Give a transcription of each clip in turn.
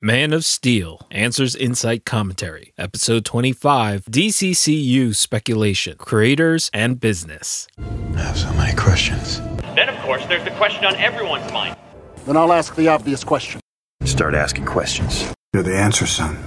Man of Steel Answers Insight Commentary, Episode 25 DCCU Speculation, Creators and Business. I have so many questions. Then, of course, there's the question on everyone's mind. Then I'll ask the obvious question. Start asking questions. You're the answer, son.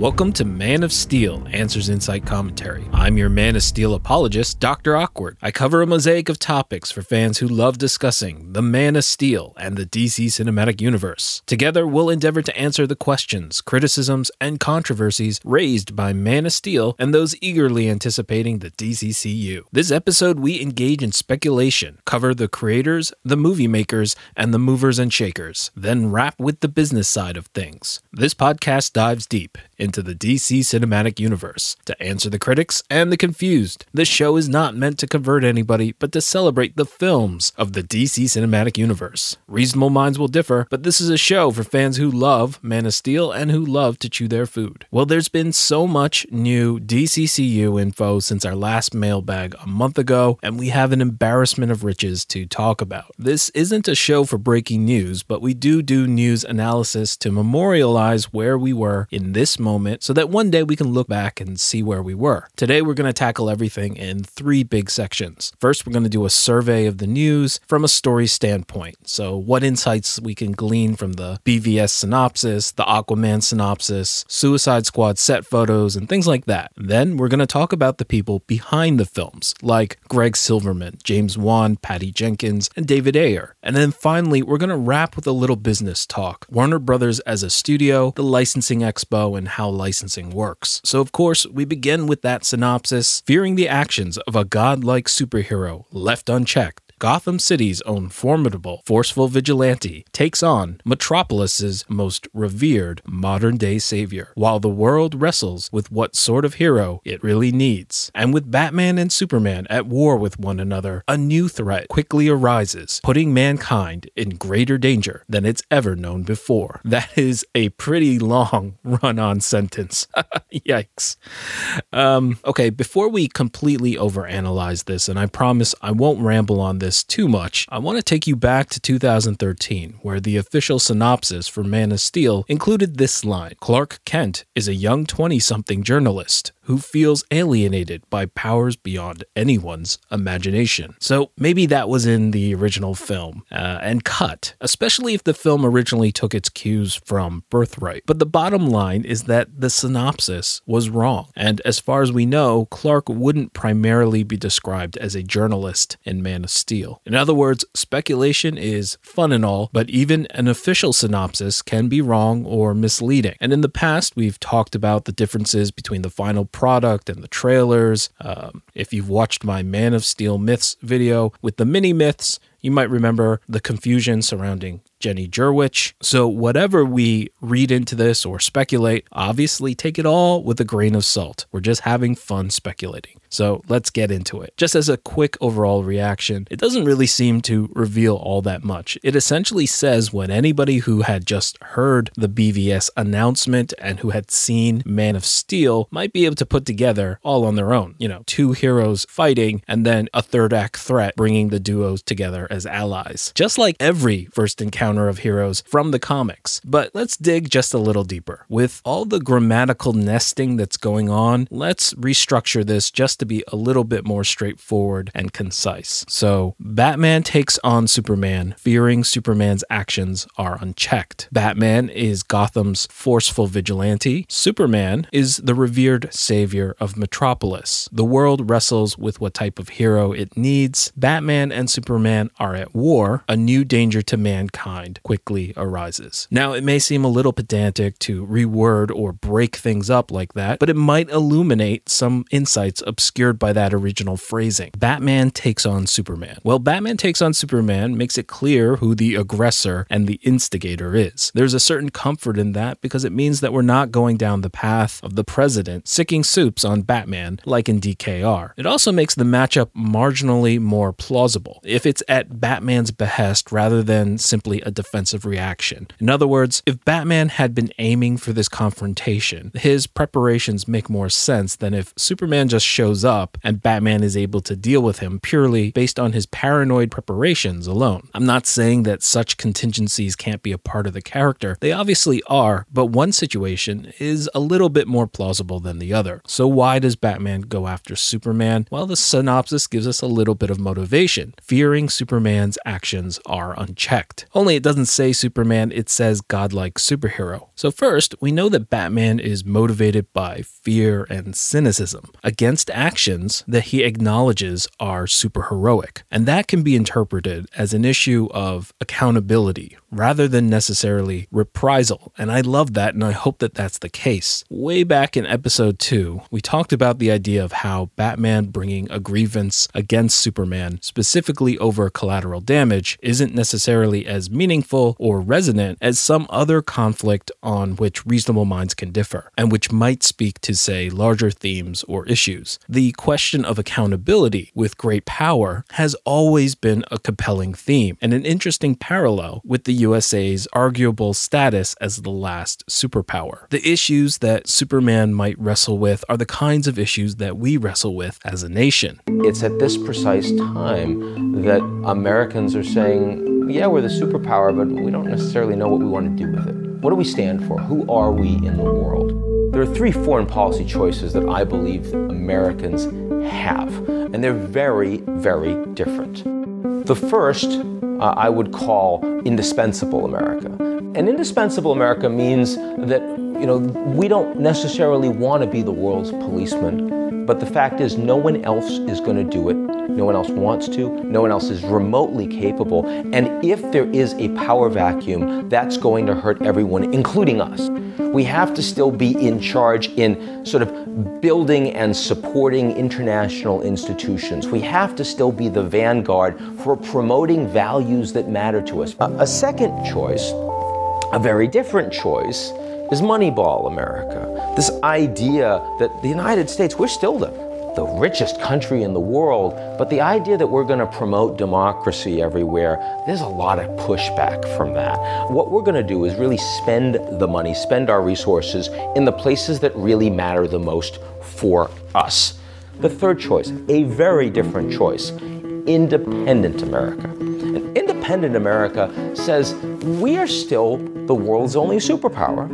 Welcome to Man of Steel Answers Insight Commentary. I'm your Man of Steel apologist, Dr. Awkward. I cover a mosaic of topics for fans who love discussing the Man of Steel and the DC Cinematic Universe. Together, we'll endeavor to answer the questions, criticisms, and controversies raised by Man of Steel and those eagerly anticipating the DCCU. This episode, we engage in speculation, cover the creators, the movie makers, and the movers and shakers, then wrap with the business side of things. This podcast dives deep into the DC cinematic universe to answer the critics and the confused. This show is not meant to convert anybody, but to celebrate the films of the DC cinematic universe. Reasonable minds will differ, but this is a show for fans who love Man of Steel and who love to chew their food. Well, there's been so much new DCCU info since our last mailbag a month ago, and we have an embarrassment of riches to talk about. This isn't a show for breaking news, but we do do news analysis to memorialize where we were in this moment so that one day we can look back and see where we were. Today, we're going to tackle everything in three big sections. First, we're going to do a survey of the news from a story standpoint. So, what insights we can glean from the BVS synopsis, the Aquaman synopsis, Suicide Squad set photos, and things like that. Then, we're going to talk about the people behind the films, like Greg Silverman, James Wan, Patty Jenkins, and David Ayer. And then finally, we're going to wrap with a little business talk Warner Brothers as a studio, the licensing expo, and how licensing works. So, of course, we begin with that synopsis fearing the actions of a godlike superhero left unchecked. Gotham City's own formidable, forceful vigilante takes on Metropolis's most revered modern day savior, while the world wrestles with what sort of hero it really needs. And with Batman and Superman at war with one another, a new threat quickly arises, putting mankind in greater danger than it's ever known before. That is a pretty long run on sentence. Yikes. Um, okay, before we completely overanalyze this, and I promise I won't ramble on this too much, I want to take you back to 2013, where the official synopsis for Man of Steel included this line Clark Kent is a young 20 something journalist who feels alienated by powers beyond anyone's imagination. So maybe that was in the original film uh, and cut, especially if the film originally took its cues from Birthright. But the bottom line is that the synopsis was wrong. And as far as we know, Clark wouldn't primarily be described as a journalist in Man of Steel. In other words, speculation is fun and all, but even an official synopsis can be wrong or misleading. And in the past, we've talked about the differences between the final product and the trailers. Um, if you've watched my Man of Steel myths video with the mini myths, you might remember the confusion surrounding Jenny Jurwich. So, whatever we read into this or speculate, obviously take it all with a grain of salt. We're just having fun speculating. So, let's get into it. Just as a quick overall reaction, it doesn't really seem to reveal all that much. It essentially says what anybody who had just heard the BVS announcement and who had seen Man of Steel might be able to put together all on their own. You know, two heroes fighting and then a third act threat bringing the duos together as allies. Just like every first encounter of heroes from the comics. But let's dig just a little deeper. With all the grammatical nesting that's going on, let's restructure this just to be a little bit more straightforward and concise. So, Batman takes on Superman, fearing Superman's actions are unchecked. Batman is Gotham's forceful vigilante. Superman is the revered savior of Metropolis. The world wrestles with what type of hero it needs. Batman and Superman are at war, a new danger to mankind quickly arises. Now, it may seem a little pedantic to reword or break things up like that, but it might illuminate some insights obscured by that original phrasing. Batman takes on Superman. Well, Batman takes on Superman makes it clear who the aggressor and the instigator is. There's a certain comfort in that because it means that we're not going down the path of the president sicking soups on Batman like in DKR. It also makes the matchup marginally more plausible. If it's at Batman's behest rather than simply a a defensive reaction. In other words, if Batman had been aiming for this confrontation, his preparations make more sense than if Superman just shows up and Batman is able to deal with him purely based on his paranoid preparations alone. I'm not saying that such contingencies can't be a part of the character, they obviously are, but one situation is a little bit more plausible than the other. So, why does Batman go after Superman? Well, the synopsis gives us a little bit of motivation, fearing Superman's actions are unchecked. Only it doesn't say Superman, it says godlike superhero. So, first, we know that Batman is motivated by fear and cynicism against actions that he acknowledges are superheroic. And that can be interpreted as an issue of accountability rather than necessarily reprisal. And I love that, and I hope that that's the case. Way back in episode 2, we talked about the idea of how Batman bringing a grievance against Superman, specifically over collateral damage, isn't necessarily as meaningful or resonant as some other conflict on which reasonable minds can differ, and which might speak to, say, larger themes or issues. The question of accountability with great power has always been a compelling theme and an interesting parallel with the USA's arguable status as the last superpower. The issues that Superman might wrestle with are the kinds of issues that we wrestle with as a nation. It's at this precise time that Americans are saying, yeah, we're the superpower, but we don't necessarily know what we want to do with it. What do we stand for? Who are we in the world? There are three foreign policy choices that I believe Americans have, and they're very, very different. The first uh, I would call indispensable America. And indispensable America means that you know we don't necessarily want to be the world's policeman, but the fact is no one else is going to do it. No one else wants to. No one else is remotely capable. And if there is a power vacuum, that's going to hurt everyone, including us. We have to still be in charge in sort of building and supporting international institutions. We have to still be the vanguard for promoting values that matter to us. A, second choice, a very different choice, is Moneyball America. This idea that the United States, we're still the the richest country in the world, but the idea that we're going to promote democracy everywhere, there's a lot of pushback from that. What we're going to do is really spend the money, spend our resources in the places that really matter the most for us. The third choice, a very different choice, independent America. And independent America says we are still the world's only superpower,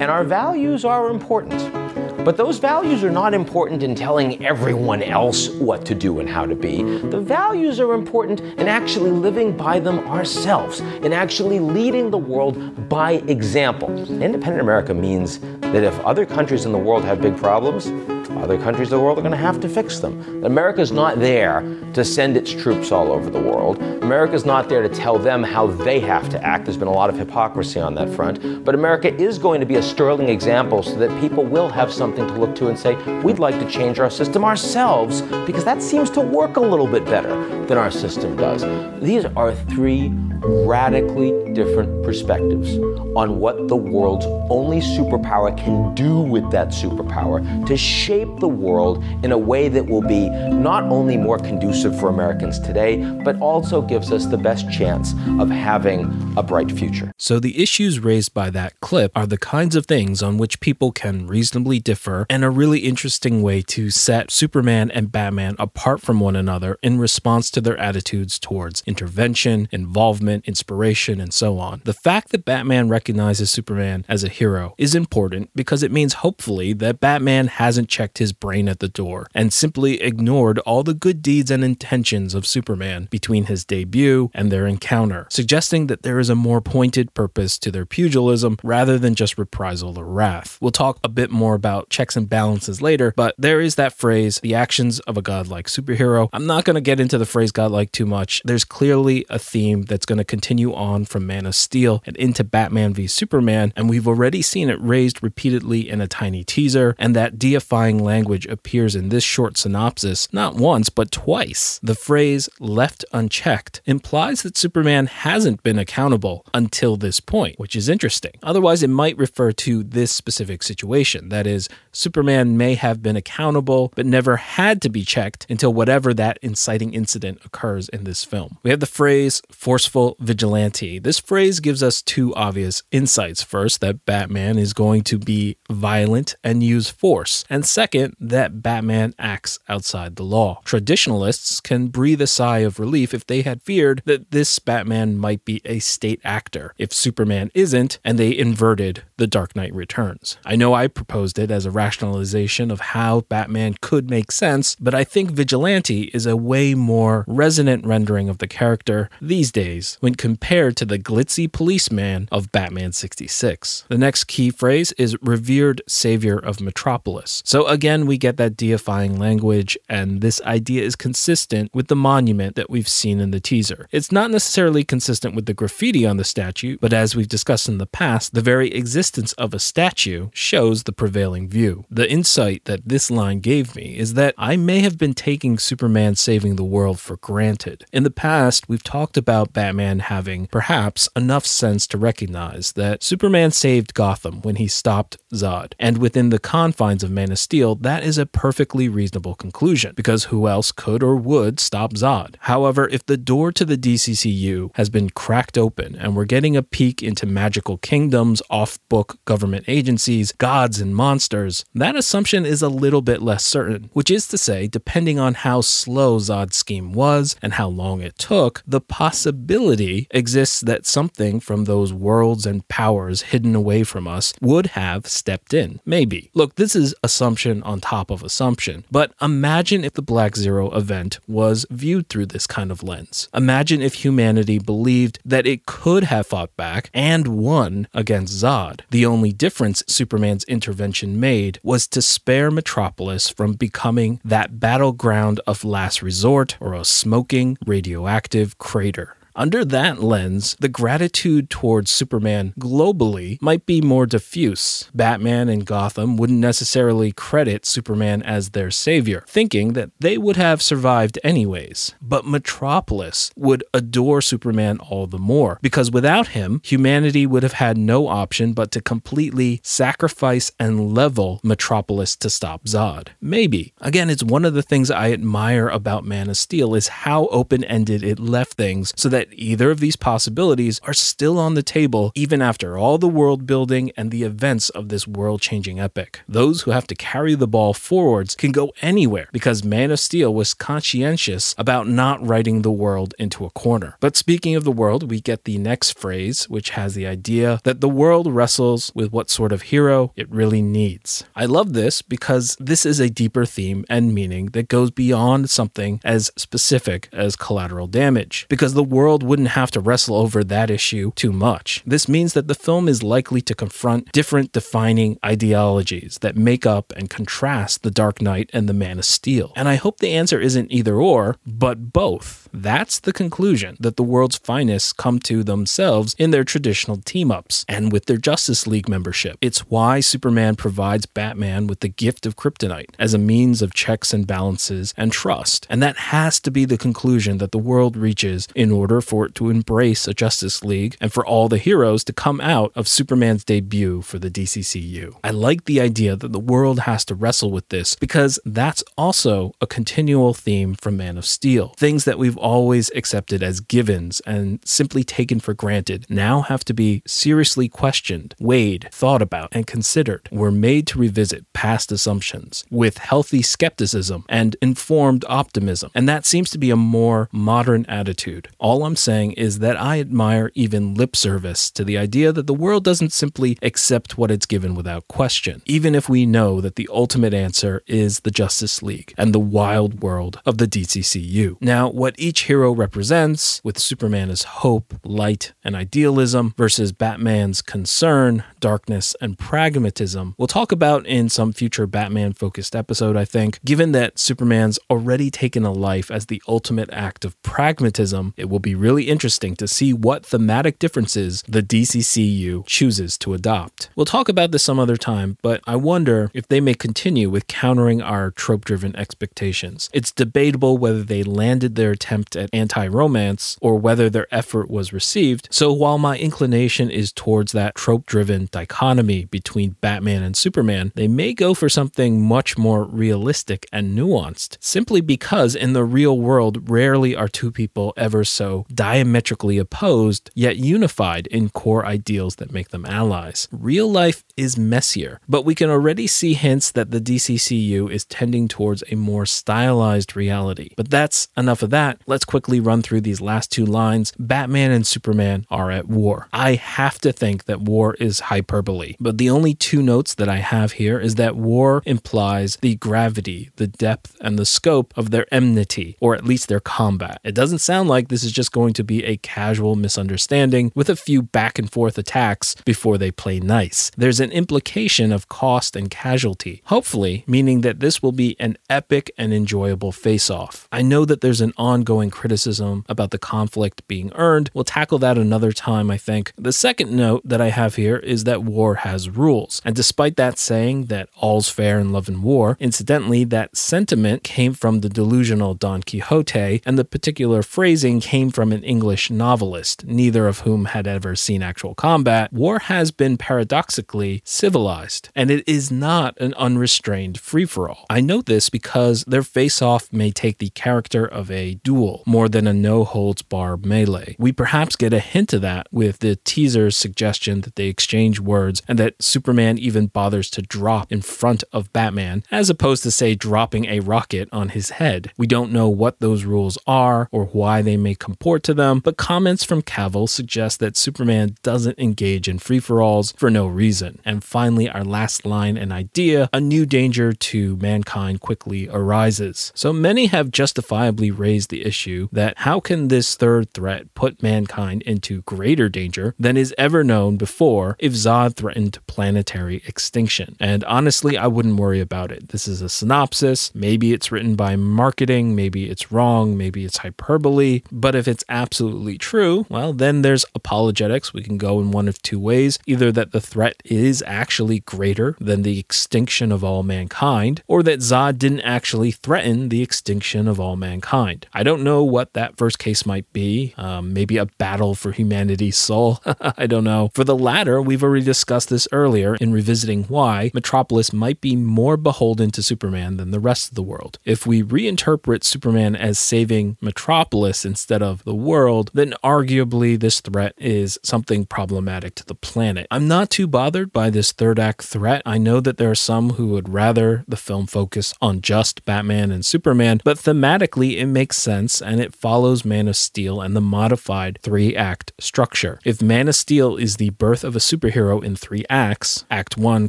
and our values are important. But those values are not important in telling everyone else what to do and how to be. The values are important in actually living by them ourselves, in actually leading the world by example. Independent America means that if other countries in the world have big problems, other countries of the world are going to have to fix them. America's not there to send its troops all over the world. America's not there to tell them how they have to act. There's been a lot of hypocrisy on that front. But America is going to be a sterling example so that people will have something to look to and say, we'd like to change our system ourselves because that seems to work a little bit better than our system does. These are three radically different perspectives on what the world's only superpower can do with that superpower to shape the world in a way that will be not only more conducive for Americans today, but also gives us the best chance of having a bright future. So, the issues raised by that clip are the kinds of things on which people can reasonably differ, and a really interesting way to set Superman and Batman apart from one another in response to their attitudes towards intervention, involvement, inspiration, and so on. The fact that Batman recognizes Superman as a hero is important because it means hopefully that Batman hasn't checked his brain at the door and simply ignored all the good deeds and intentions of Superman between his debut and their encounter, suggesting that there is a more pointed purpose to their pugilism rather than just reprisal or wrath. We'll talk a bit more about checks and balances later, but there is that phrase, the actions of a godlike superhero. I'm not going to get into the phrase godlike too much. There's clearly a theme that's going to continue on from Man of Steel and into Batman v Superman, and we've already seen it raised repeatedly in a tiny teaser, and that deifying language appears in this short synopsis not once, but twice. The phrase left unchecked implies that Superman hasn't been accountable until this point, which is interesting. Otherwise, it might refer to this specific situation. That is, Superman may have been accountable, but never had to be checked until whatever that inciting incident occurs in this film. We have the phrase forceful vigilante. This phrase gives us two obvious insights. First, that Batman is going to be violent and use force. And second, that Batman acts outside the law. Traditionalists can breathe a sigh of relief if they had feared that this Batman might be a state actor, if Superman isn't, and they inverted The Dark Knight Returns. I know I proposed it as a rationalization of how Batman could make sense, but I think Vigilante is a way more resonant rendering of the character these days when compared to the glitzy policeman of Batman 66. The next key phrase is revered savior of Metropolis. So again, we get that deifying language, and this idea is consistent with the monument that we've seen in the teaser. It's not necessarily consistent with the graffiti on the statue, but as we've discussed in the past, the very existence of a statue shows the prevailing view. The insight that this line gave me is that I may have been taking Superman saving the world for granted. In the past, we've talked about Batman having perhaps enough sense to recognize that Superman saved Gotham when he stopped Zod. And within the confines of Man of Steel, that is a perfectly reasonable conclusion, because who else could or would stop Zod? However, if the door to the DCCU has been cracked open and we're getting a peek into magical kingdoms, off book government agencies, gods, and monsters, that assumption is a little bit less certain, which is to say, depending on how slow Zod's scheme was and how long it took, the possibility exists that something from those worlds and powers hidden away from us would have stepped in. Maybe. Look, this is assumption on top of assumption, but imagine if the Black Zero event was viewed through this kind of lens. Imagine if humanity believed that it could have fought back and won against Zod. The only difference Superman's intervention made was to spare Metropolis from becoming that battleground of last resort or a smoking, radioactive crater. Under that lens, the gratitude towards Superman globally might be more diffuse. Batman and Gotham wouldn't necessarily credit Superman as their savior, thinking that they would have survived anyways. But Metropolis would adore Superman all the more, because without him, humanity would have had no option but to completely sacrifice and level Metropolis to stop Zod. Maybe. Again, it's one of the things I admire about Man of Steel is how open-ended it left things so that either of these possibilities are still on the table even after all the world building and the events of this world changing epic. Those who have to carry the ball forwards can go anywhere because Man of Steel was conscientious about not writing the world into a corner. But speaking of the world, we get the next phrase, which has the idea that the world wrestles with what sort of hero it really needs. I love this because this is a deeper theme and meaning that goes beyond something as specific as collateral damage, because the world wouldn't have to wrestle over that issue too much. This means that the film is likely to confront different defining ideologies that make up and contrast The Dark Knight and The Man of Steel. And I hope the answer isn't either or, but both. That's the conclusion that the world's finest come to themselves in their traditional team ups and with their Justice League membership. It's why Superman provides Batman with the gift of kryptonite as a means of checks and balances and trust. And that has to be the conclusion that the world reaches in order for it to embrace a Justice League and for all the heroes to come out of Superman's debut for the DCCU. I like the idea that the world has to wrestle with this because that's also a continual theme from Man of Steel. Things that we've always accepted as givens and simply taken for granted now have to be seriously questioned, weighed, thought about, and considered. We're made to revisit past assumptions with healthy skepticism and informed optimism. And that seems to be a more modern attitude. All I'm saying is that I admire even lip service to the idea that the world doesn't simply accept what it's given without question, even if we know that the ultimate answer is the Justice League and the wild world of the DCCU. Now, what each hero represents, with Superman as hope, light, and idealism, versus Batman's concern, darkness, and pragmatism, we'll talk about in some future Batman focused episode, I think. Given that Superman's already taken a life as the ultimate act of pragmatism, it will be really interesting to see what thematic differences the DCCU chooses to adopt. We'll talk about this some other time, but I wonder if they may continue with countering our trope driven expectations. It's debatable whether they landed their attempt at anti romance or whether their effort was received. So while my inclination is towards that trope driven dichotomy between Batman and Superman, they may go for something much more realistic and nuanced, simply because in the real world, rarely are two people ever so diametrically opposed, yet unified in core ideals that make them allies. Real life is messier, but we can already see hints that the DCCU is tending towards a more stylized reality. But that's enough of that. Let's quickly run through these last two lines. Batman and Superman are at war. I have to think that war is hyperbole, but the only two notes that I have here is that war implies the gravity, the depth, and the scope of their enmity, or at least their combat. It doesn't sound like this is just going to be a casual misunderstanding with a few back and forth attacks before they play nice. There's an implication of cost and casualty, hopefully, meaning that this will be an epic and enjoyable face off. I know that there's an ongoing criticism about the conflict being earned. We'll tackle that another time, I think. The second note that I have here is that war has rules. And despite that saying that all's fair in love and war, incidentally, that sentiment came from the delusional Don Quixote, and the particular phrasing came from an English novelist, neither of whom had ever seen actual combat. War has been paradoxically civilized, and it is not an unrestrained free for all. I note this because their face off may take the character of a duel more than a no holds bar melee. We perhaps get a hint of that with the teaser's suggestion that they exchange words and that Superman even bothers to drop in front of Batman, as opposed to, say, dropping a rocket on his head. We don't know what those rules are or why they may comport to them, but comments from Cavill suggest that Superman doesn't engage in free for alls for no reason. And finally, our last line and idea a new danger to mankind quickly arises. So many have justifiably raised the issue that how can this third threat put mankind into greater danger than is ever known before if Zod threatened planetary extinction? And honestly, I wouldn't worry about it. This is a synopsis. Maybe it's written by marketing, maybe it's wrong, maybe it's hyperbole. But if it's absolutely true, well, then there's apologetics. We can go in one of two ways either that the threat is actually greater than the extinction of all mankind, or that Zod didn't actually threaten the extinction of all mankind. I don't know what that first case might be. Um, maybe a battle for humanity's soul. I don't know. For the latter, we've already discussed this earlier in revisiting why Metropolis might be more beholden to Superman than the rest of the world. If we reinterpret Superman as saving Metropolis instead of the world, then arguably this threat is something problematic to the planet. I'm not too bothered by this third act threat. I know that there are some who would rather the film focus on just Batman and Superman, but thematically it makes sense and it follows Man of Steel and the modified three act structure. If Man of Steel is the birth of a superhero in three acts, Act 1,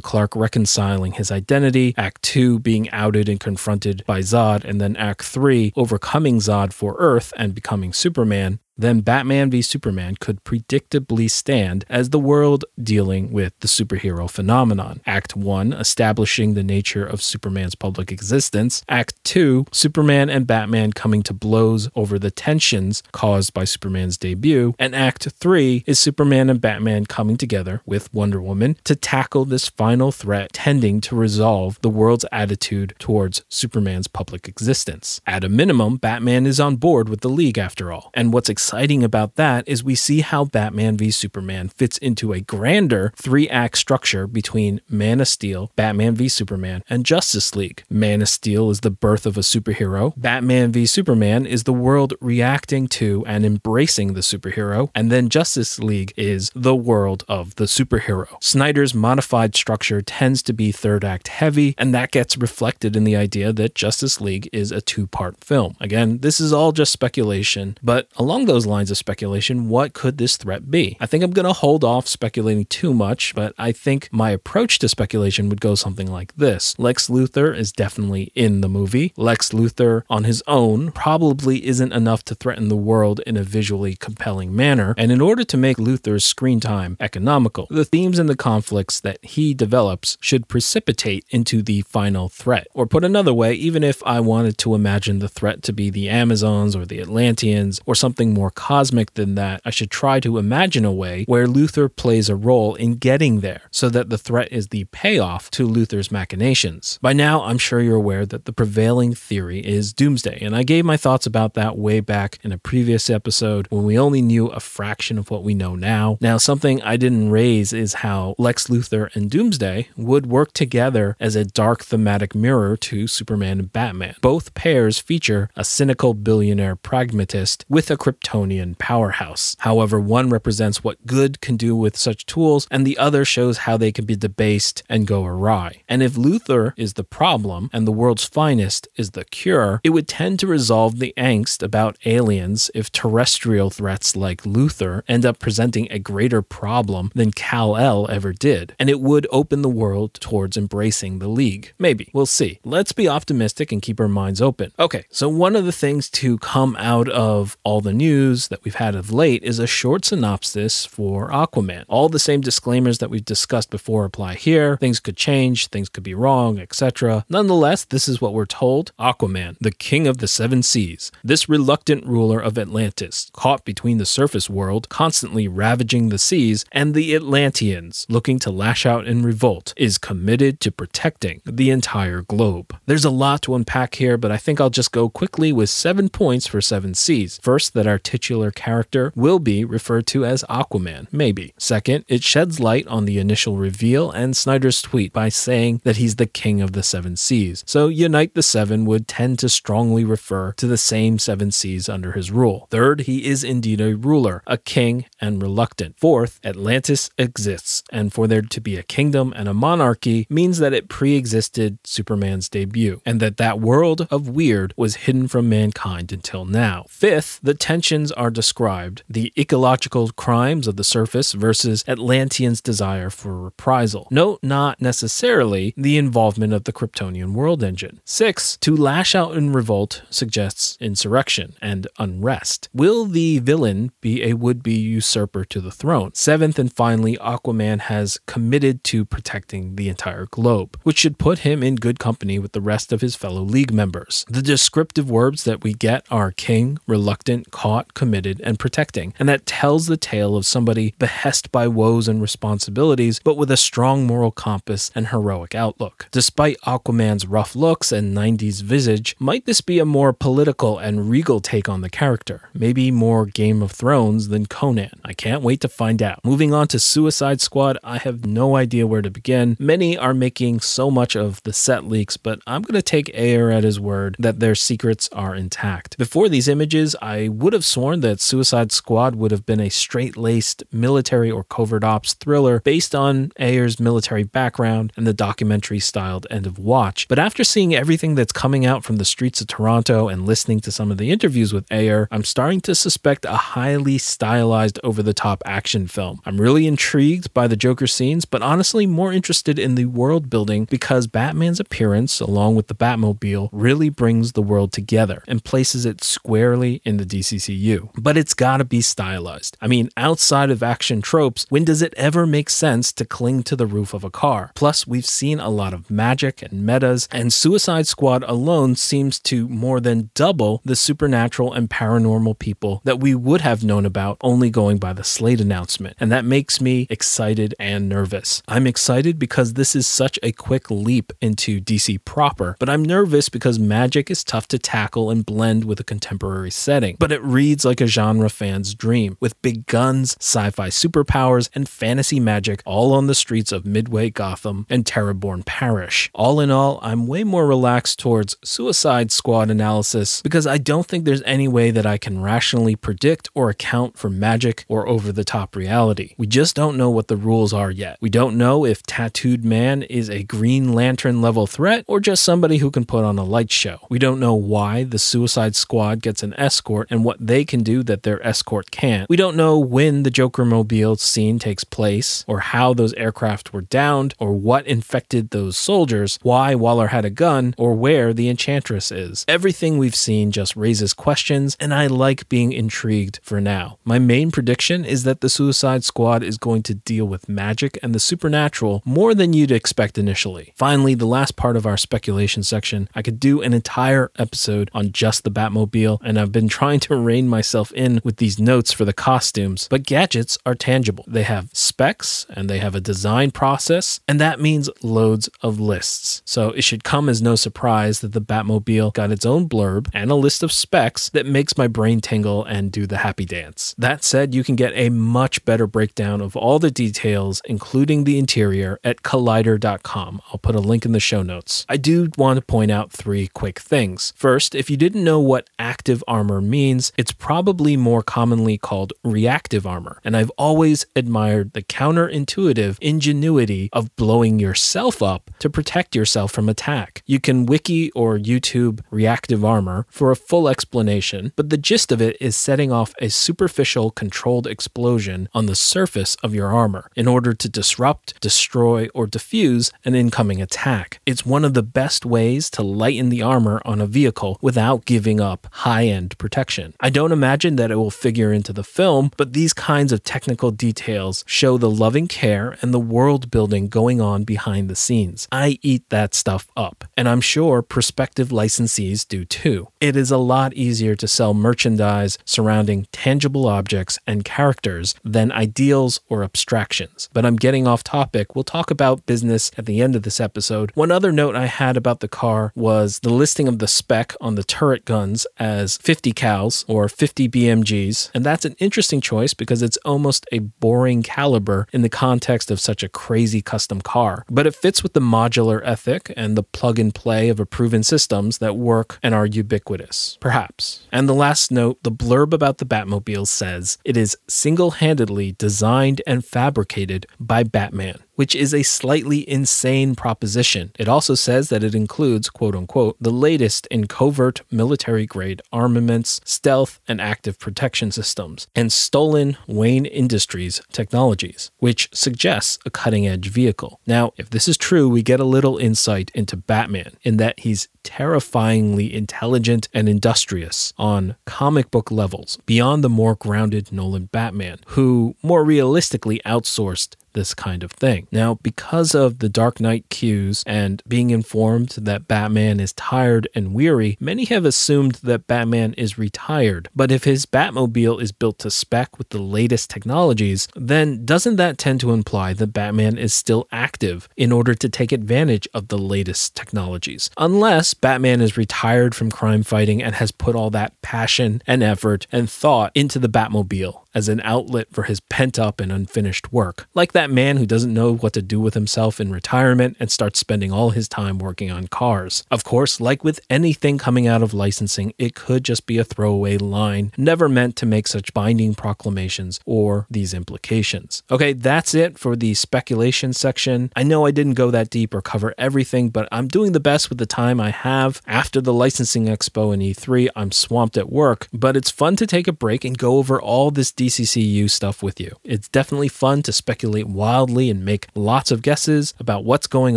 Clark reconciling his identity, Act 2, being outed and confronted by Zod, and then Act 3, overcoming Zod for Earth and becoming Superman, man then Batman v Superman could predictably stand as the world dealing with the superhero phenomenon. Act 1, establishing the nature of Superman's public existence. Act 2, Superman and Batman coming to blows over the tensions caused by Superman's debut. And Act 3 is Superman and Batman coming together with Wonder Woman to tackle this final threat tending to resolve the world's attitude towards Superman's public existence. At a minimum, Batman is on board with the League after all. And what's exciting about that is we see how Batman v Superman fits into a grander three act structure between Man of Steel, Batman v Superman, and Justice League. Man of Steel is the birth of a superhero, Batman v Superman is the world reacting to and embracing the superhero, and then Justice League is the world of the superhero. Snyder's modified structure tends to be third act heavy, and that gets reflected in the idea that Justice League is a two part film. Again, this is all just speculation, but along those lines of speculation, what could this threat be? I think I'm going to hold off speculating too much, but I think my approach to speculation would go something like this Lex Luthor is definitely in the movie. Lex Luthor on his own probably isn't enough to threaten the world in a visually compelling manner. And in order to make Luthor's screen time economical, the themes and the conflicts that he develops should precipitate into the final threat. Or put another way, even if I wanted to imagine the threat to be the Amazons or the Atlanteans or something more cosmic than that, I should try to imagine a way where Luthor plays a role in getting there so that the threat is the payoff to Luthor's machinations. By now, I'm sure you're aware that the prevailing theory is doomsday, and I gave my thoughts about that way back in a previous episode when we only knew a fraction of what we know now. Now, something I didn't raise is how Lex Luthor and Doomsday would work together as a dark thematic mirror to Superman and Batman. Both pairs feature a cynical billionaire pragmatist with a Kryptonian powerhouse. However, one represents what good can do with such tools, and the other shows how they can be debased and go awry. And if Luthor is the problem and the world's finest is the cure, it would tend to resolve the angst about aliens if terrestrial threats like Luthor end up presenting a greater problem than Kal-El ever did, and it would open the world towards embracing the League. Maybe. We'll see. Let's be optimistic and keep our minds open. Okay, so one of the things to come out of all the news that we've had of late is a short synopsis for Aquaman. All the same disclaimers that we've discussed before apply here. Things could change, things could be wrong, etc. Nonetheless, this is what we're told Aquaman, the king of the seven seas, this reluctant ruler of Atlantis, caught between the surface world, constantly ravaging the seas, and the Atlanteans, looking to lash out in revolt, is committed to protecting the entire globe. There's a lot to unpack here, but I think I'll just go quickly with seven points for Seven Seas. First, that our titular character will be referred to as Aquaman, maybe. Second, it sheds light on the initial reveal and Snyder's tweet by saying that he's the king of the seven seas. So, Unite the Seven would tend to strongly refer to the same seven seas under his rule. Third, he is indeed a ruler, a king, and reluctant. Fourth, Atlantis exists, and for there to be a kingdom and a monarchy means that it pre existed Superman's debut, and that that world of weird was hidden from mankind until now. Fifth, the tensions are described the ecological crimes of the surface versus Atlanteans' desire for reprisal. Note not necessarily the involvement of the Kryptonian world engine. Six, to lash out in revolt suggests insurrection and unrest. Will the villain be a would be usurper to the throne? Seventh and finally, Aquaman has committed to protecting the entire globe, which should put him in good company with the rest of his fellow League members. The descriptive words that we get are king, reluctant, caught, committed, and protecting, and that tells the tale of somebody behest by woes and responsibilities, but with a strong moral compass and heroic outlook. Despite Aquaman's rough looks and 90s visage, might this be a more political and regal take on the character? Maybe more Game of Thrones than Conan. I can't wait to find out. Moving on to Suicide Squad, I have no idea where to begin. Many are making so much of the set leaks, but I'm going to take Ayer at his word that their secrets are intact. Before these images, I would have sworn that Suicide Squad would have been a straight laced military or covert ops thriller based on Ayer's military background and the documentary styled End of Watch. But after seeing everything that's coming out from the streets of Toronto and listening to some of the interviews with Ayer, I'm starting to suspect a highly stylized over the top action film. I'm really intrigued by the Joker scenes, but honestly more interested in the world building because Batman's appearance, along with the Batmobile, really brings the world together and places it squarely in the DCCU. You, but it's gotta be stylized. I mean, outside of action tropes, when does it ever make sense to cling to the roof of a car? Plus, we've seen a lot of magic and metas, and Suicide Squad alone seems to more than double the supernatural and paranormal people that we would have known about only going by the Slate announcement. And that makes me excited and nervous. I'm excited because this is such a quick leap into DC proper, but I'm nervous because magic is tough to tackle and blend with a contemporary setting. But it reads like a genre fan's dream, with big guns, sci fi superpowers, and fantasy magic all on the streets of Midway Gotham and Terrebonne Parish. All in all, I'm way more relaxed towards Suicide Squad analysis because I don't think there's any way that I can rationally predict or account for magic or over the top reality. We just don't know what the rules are yet. We don't know if Tattooed Man is a Green Lantern level threat or just somebody who can put on a light show. We don't know why the Suicide Squad gets an escort and what they they can do that their escort can't. We don't know when the Joker mobile scene takes place, or how those aircraft were downed, or what infected those soldiers, why Waller had a gun, or where the Enchantress is. Everything we've seen just raises questions, and I like being intrigued for now. My main prediction is that the Suicide Squad is going to deal with magic and the supernatural more than you'd expect initially. Finally, the last part of our speculation section, I could do an entire episode on just the Batmobile, and I've been trying to rein myself in with these notes for the costumes, but gadgets are tangible. They have specs and they have a design process, and that means loads of lists. So it should come as no surprise that the Batmobile got its own blurb and a list of specs that makes my brain tingle and do the happy dance. That said, you can get a much better breakdown of all the details, including the interior, at collider.com. I'll put a link in the show notes. I do want to point out three quick things. First, if you didn't know what active armor means, it's probably more commonly called reactive armor. And I've always admired the counterintuitive ingenuity of blowing yourself up to protect yourself from attack. You can wiki or YouTube reactive armor for a full explanation, but the gist of it is setting off a superficial controlled explosion on the surface of your armor in order to disrupt, destroy, or defuse an incoming attack. It's one of the best ways to lighten the armor on a vehicle without giving up high end protection. I don't imagine that it will figure into the film, but these kinds of technical details show the loving care and the world building going on behind the scenes. I eat that stuff up, and I'm sure prospective licensees do too. It is a lot easier to sell merchandise surrounding tangible objects and characters than ideals or abstractions. But I'm getting off topic. We'll talk about business at the end of this episode. One other note I had about the car was the listing of the spec on the turret guns as 50 cals or 50 BMGs. And that's an interesting choice because it's almost a boring caliber in the context of such a crazy custom car. But it fits with the modular ethic and the plug and play of a proven systems that work and are ubiquitous. Perhaps. And the last note the blurb about the Batmobile says it is single handedly designed and fabricated by Batman which is a slightly insane proposition. It also says that it includes, quote unquote, the latest in covert military grade armaments, stealth, and active protection systems, and stolen Wayne Industries technologies, which suggests a cutting edge vehicle. Now, if this is true, we get a little insight into Batman in that he's terrifyingly intelligent and industrious on comic book levels, beyond the more grounded Nolan Batman, who more realistically outsourced this kind of thing. Now, because of the Dark Knight cues and being informed that Batman is tired and weary, many have assumed that Batman is retired. But if his Batmobile is built to spec with the latest technologies, then doesn't that tend to imply that Batman is still active in order to take advantage of the latest technologies? Unless Batman is retired from crime fighting and has put all that passion and effort and thought into the Batmobile as an outlet for his pent up and unfinished work. Like that man who doesn't know what to do with himself in retirement and starts spending all his time working on cars. Of course, like with anything coming out of licensing, it could just be a throwaway line, never meant to make such binding proclamations or these implications. Okay, that's it for the speculation section. I know I didn't go that deep or cover everything, but I'm doing the best with the time I have. After the licensing expo and E3, I'm swamped at work, but it's fun to take a break and go over all this DCCU stuff with you. It's definitely fun to speculate wildly and make lots of guesses about what's going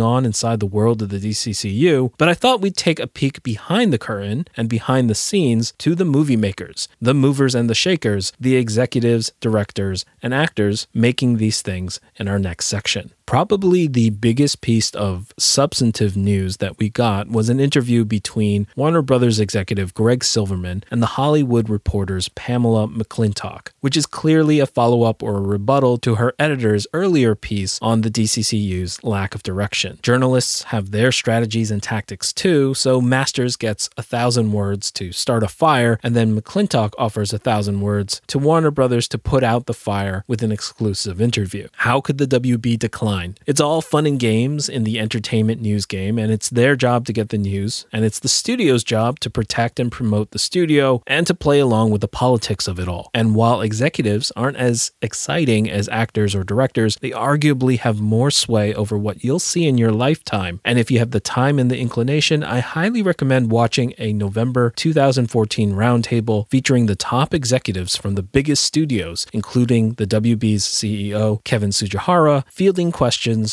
on inside the world of the DCCU, but I thought we'd take a peek behind the curtain and behind the scenes to the movie makers, the movers and the shakers, the executives, directors, and actors making these things in our next section. Probably the biggest piece of substantive news that we got was an interview between Warner Brothers executive Greg Silverman and the Hollywood Reporter's Pamela McClintock, which is clearly a follow up or a rebuttal to her editor's earlier piece on the DCCU's lack of direction. Journalists have their strategies and tactics too, so Masters gets a thousand words to start a fire, and then McClintock offers a thousand words to Warner Brothers to put out the fire with an exclusive interview. How could the WB decline? It's all fun and games in the entertainment news game, and it's their job to get the news, and it's the studio's job to protect and promote the studio and to play along with the politics of it all. And while executives aren't as exciting as actors or directors, they arguably have more sway over what you'll see in your lifetime. And if you have the time and the inclination, I highly recommend watching a November 2014 roundtable featuring the top executives from the biggest studios, including the WB's CEO, Kevin Tsujihara, fielding questions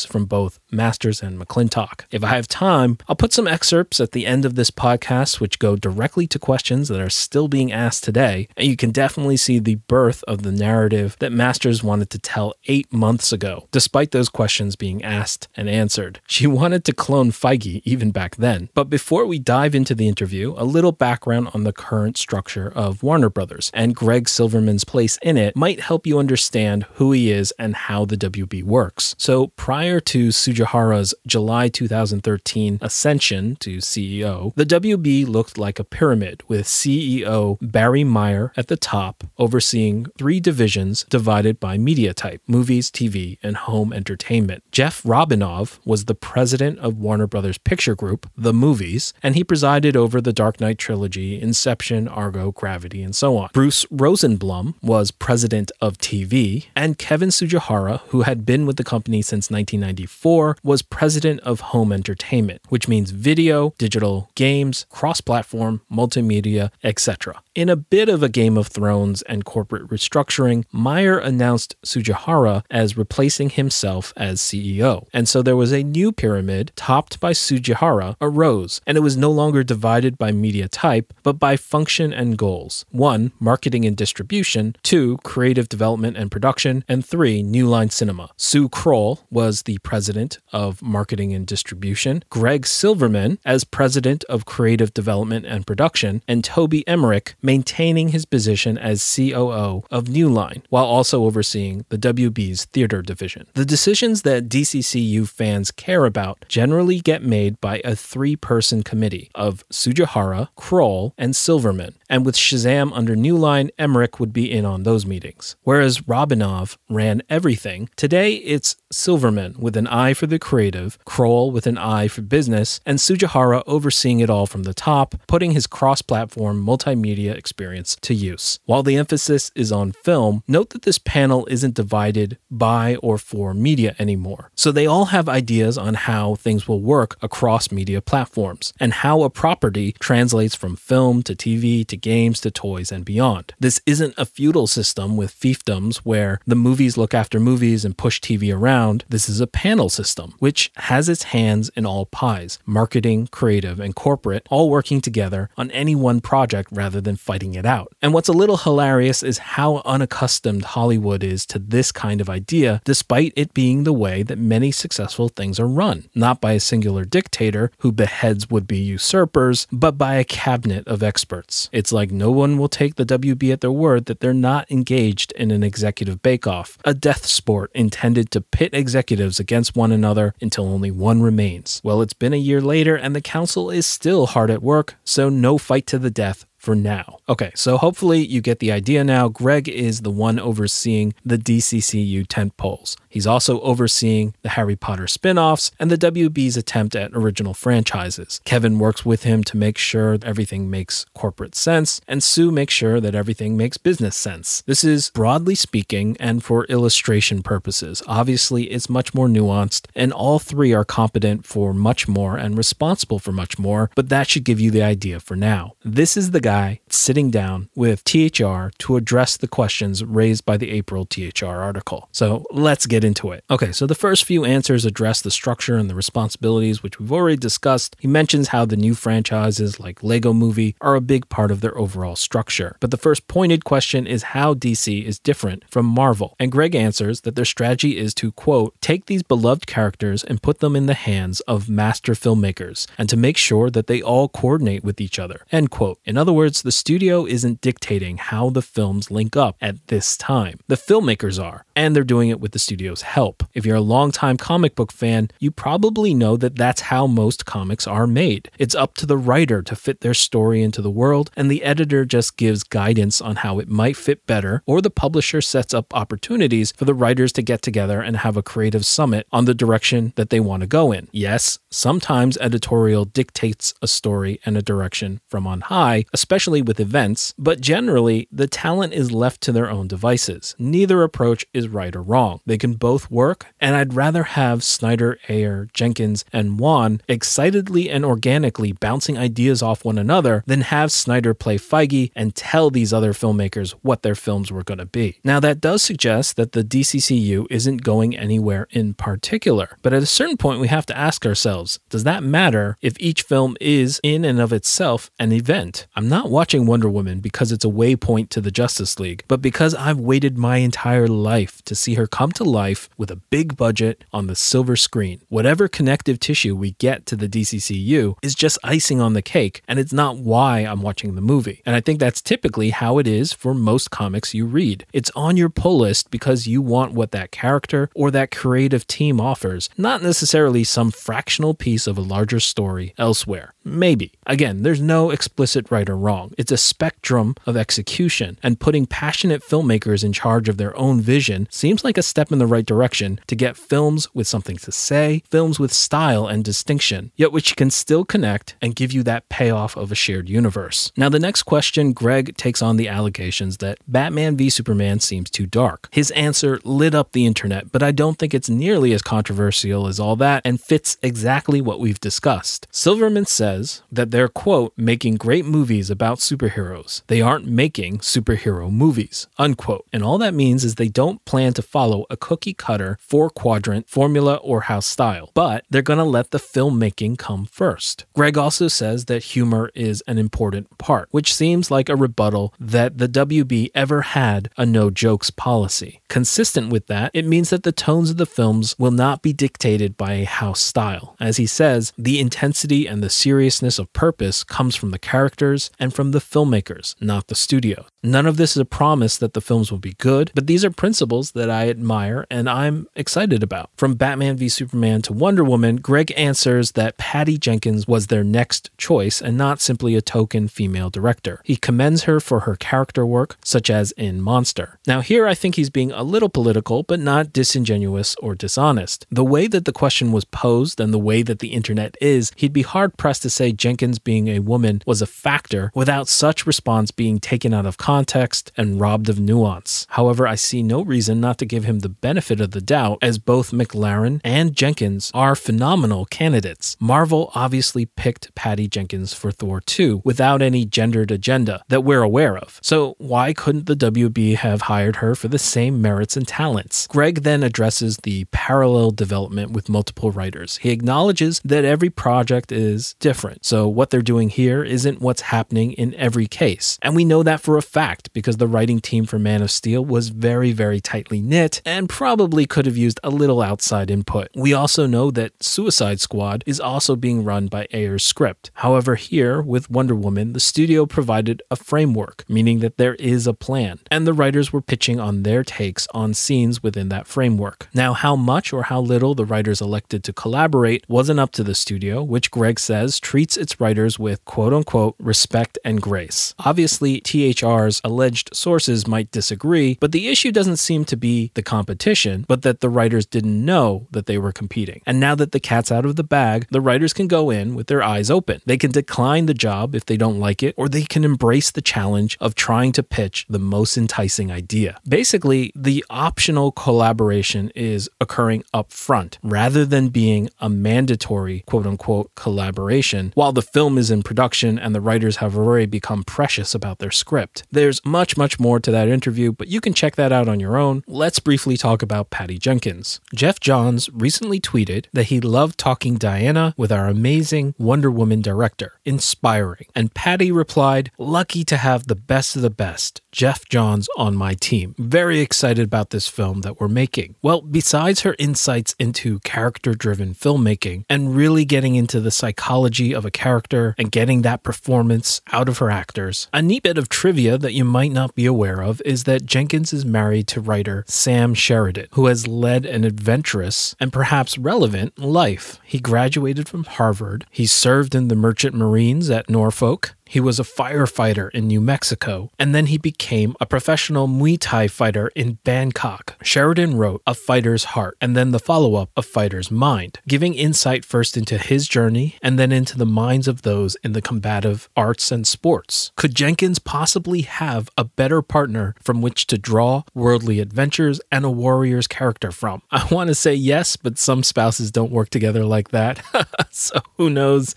from both Masters and McClintock. If I have time, I'll put some excerpts at the end of this podcast which go directly to questions that are still being asked today, and you can definitely see the birth of the narrative that Masters wanted to tell eight months ago, despite those questions being asked and answered. She wanted to clone Feige even back then. But before we dive into the interview, a little background on the current structure of Warner Brothers and Greg Silverman's place in it might help you understand who he is and how the WB works. So prior to Tsujihara's July 2013 ascension to CEO, the WB looked like a pyramid with CEO Barry Meyer at the top, overseeing three divisions divided by media type movies, TV, and home entertainment. Jeff Robinov was the president of Warner Brothers Picture Group, the movies, and he presided over the Dark Knight trilogy, Inception, Argo, Gravity, and so on. Bruce Rosenblum was president of TV, and Kevin Tsujihara, who had been with the company since 1994, was president of home entertainment, which means video, digital, games, cross platform, multimedia, etc. In a bit of a Game of Thrones and corporate restructuring, Meyer announced Tsujihara as replacing himself as CEO. And so there was a new pyramid topped by Tsujihara arose, and it was no longer divided by media type, but by function and goals. One, marketing and distribution, two, creative development and production, and three, New Line Cinema. Sue Kroll was the president of marketing and distribution, Greg Silverman as president of creative development and production, and Toby Emmerich maintaining his position as COO of New Line, while also overseeing the WB's theater division. The decisions that DCCU fans care about generally get made by a three person committee of Tsujihara, Kroll, and Silverman, and with Shazam under New Line, Emmerich would be in on those meetings. Whereas Robinov ran everything, today it's Silverman with an eye for the creative, Kroll with an eye for business, and Tsujihara overseeing it all from the top, putting his cross platform multimedia experience to use. While the emphasis is on film, note that this panel isn't divided by or for media anymore. So they all have ideas on how things will work across media platforms and how a property translates from film to TV to games to toys and beyond. This isn't a feudal system with fiefdoms where the movies look after movies and push TV around. This is a panel system, which has its hands in all pies marketing, creative, and corporate, all working together on any one project rather than fighting it out. And what's a little hilarious is how unaccustomed Hollywood is to this kind of idea, despite it being the way that many successful things are run, not by a singular dictator who beheads would be usurpers, but by a cabinet of experts. It's like no one will take the WB at their word that they're not engaged in an executive bake-off, a death sport intended to pit executives against one another until only one remains. Well, it's been a year later and the council is still hard at work, so no fight to the death for now. Okay, so hopefully you get the idea now. Greg is the one overseeing the DCCU tent poles. He's also overseeing the Harry Potter spin offs and the WB's attempt at original franchises. Kevin works with him to make sure everything makes corporate sense, and Sue makes sure that everything makes business sense. This is broadly speaking and for illustration purposes. Obviously, it's much more nuanced, and all three are competent for much more and responsible for much more, but that should give you the idea for now. This is the guy guy sitting down with THR to address the questions raised by the April THR article. So let's get into it. Okay, so the first few answers address the structure and the responsibilities, which we've already discussed. He mentions how the new franchises like Lego Movie are a big part of their overall structure. But the first pointed question is how DC is different from Marvel. And Greg answers that their strategy is to, quote, take these beloved characters and put them in the hands of master filmmakers and to make sure that they all coordinate with each other, end quote. In other words, words, the studio isn't dictating how the films link up at this time. The filmmakers are, and they're doing it with the studio's help. If you're a longtime comic book fan, you probably know that that's how most comics are made. It's up to the writer to fit their story into the world, and the editor just gives guidance on how it might fit better, or the publisher sets up opportunities for the writers to get together and have a creative summit on the direction that they want to go in. Yes, sometimes editorial dictates a story and a direction from on high, especially with events, but generally, the talent is left to their own devices. Neither approach is right or wrong. They can both work, and I'd rather have Snyder, Ayer, Jenkins, and Wan excitedly and organically bouncing ideas off one another than have Snyder play Feige and tell these other filmmakers what their films were going to be. Now, that does suggest that the DCCU isn't going anywhere in particular, but at a certain point, we have to ask ourselves does that matter if each film is, in and of itself, an event? I'm not watching Wonder Woman because it's a waypoint to the Justice League, but because I've waited my entire life to see her come to life with a big budget on the silver screen. Whatever connective tissue we get to the DCCU is just icing on the cake, and it's not why I'm watching the movie. And I think that's typically how it is for most comics you read. It's on your pull list because you want what that character or that creative team offers, not necessarily some fractional piece of a larger story elsewhere. Maybe. Again, there's no explicit right or wrong. It's a spectrum of execution, and putting passionate filmmakers in charge of their own vision seems like a step in the right direction to get films with something to say, films with style and distinction, yet which can still connect and give you that payoff of a shared universe. Now, the next question Greg takes on the allegations that Batman v Superman seems too dark. His answer lit up the internet, but I don't think it's nearly as controversial as all that and fits exactly what we've discussed. Silverman says that they're, quote, making great movies about superheroes. They aren't making superhero movies, unquote. And all that means is they don't plan to follow a cookie cutter four quadrant formula or house style, but they're going to let the filmmaking come first. Greg also says that humor is an important part, which seems like a rebuttal that the WB ever had a no jokes policy. Consistent with that, it means that the tones of the films will not be dictated by a house style. As he says, the intensity and the seriousness of purpose comes from the characters and from the filmmakers, not the studio. None of this is a promise that the films will be good, but these are principles that I admire and I'm excited about. From Batman v Superman to Wonder Woman, Greg answers that Patty Jenkins was their next choice and not simply a token female director. He commends her for her character work, such as in Monster. Now, here I think he's being a little political, but not disingenuous or dishonest. The way that the question was posed and the way that the internet is, he'd be hard pressed to say Jenkins being a woman was a factor without such response being taken out of context and robbed of nuance. However, I see no reason not to give him the benefit of the doubt, as both MacLaren and Jenkins are phenomenal candidates. Marvel obviously picked Patty Jenkins for Thor 2 without any gendered agenda that we're aware of. So, why couldn't the WB have hired her for the same merits and talents? Greg then addresses the parallel development with multiple writers. He acknowledges that every project is different, so what they're doing here isn't what's happening in every case. And we know that for a fact because the writing team for Man of Steel was very, very tightly knit and probably could have used a little outside input. We also know that Suicide Squad is also being run by Ayer's script. However, here with Wonder Woman, the studio provided a framework, meaning that there is a plan, and the writers were pitching on their takes on scenes within that framework. Now, how much or how little the writers elected to collaborate wasn't up to the studio, which Greg says treats its writers with quote unquote respect and grace. Obviously, THR's alleged sources might disagree, but the issue doesn't seem to be the competition, but that the writers didn't know that they were competing. And now that the cat's out of the bag, the writers can go in with their eyes open. They can decline the job if they don't like it, or they can embrace the challenge of trying to pitch the most enticing idea. Basically, the optional collaboration is occurring up front rather than being a mandatory quote unquote collaboration while the film is in production and the writers have already become precious about their script. There's much, much more to that interview, but you can check that out on your own. Let's briefly talk about Patty Jenkins. Geoff Johns recently tweeted that he loved talking Diana with our amazing Wonder Woman director. Inspiring. And Patty replied, Lucky to have the best of the best. Geoff Johns on my team. Very excited about this film that we're making. Well, besides her insights into character driven filmmaking and really getting into the psychology of a character and getting that performance out of her actors, a neat bit of trivia that you might not be aware of is that Jenkins is married to writer Sam Sheridan, who has led an adventurous and perhaps relevant life. He graduated from Harvard, he served in the Merchant Marines at Norfolk, he was a firefighter in New Mexico, and then he became a professional Muay Thai fighter in Bangkok. Sheridan wrote A Fighter's Heart and then the follow up, A Fighter's Mind, giving insight first into his journey and then into the minds of those in the combative arts and sports. Could Jenkins possibly have a better partner from which to draw worldly adventures and a warrior's character from? I want to say yes, but some spouses don't work together like that. so who knows?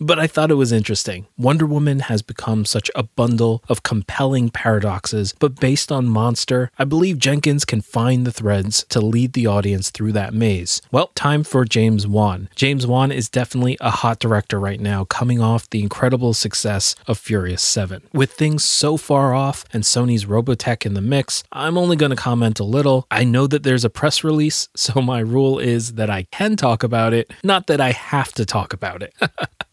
But I thought it was interesting. Wonder Woman has become such a bundle of compelling paradoxes, but based on Monster, I believe Jenkins can find the threads to lead the audience through that maze. Well, time for James Wan. James Wan is definitely a hot director right now, coming off the incredible success of Furious 7. With things so far off and Sony's Robotech in the mix, I'm only going to comment a little. I know that there's a press release, so my rule is that I can talk about it, not that I have to talk about it.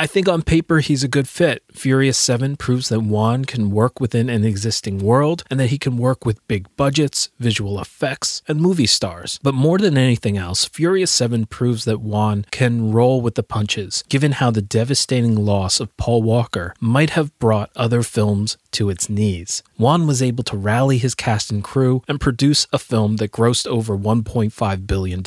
I think on paper he's a good fit. Furious 7 proves that Wan can work within an existing world and that he can work with big budgets, visual effects, and movie stars. But more than anything else, Furious 7 proves that Wan can roll with the punches, given how the devastating loss of Paul Walker might have brought other films to its knees. Wan was able to rally his cast and crew and produce a film that grossed over $1.5 billion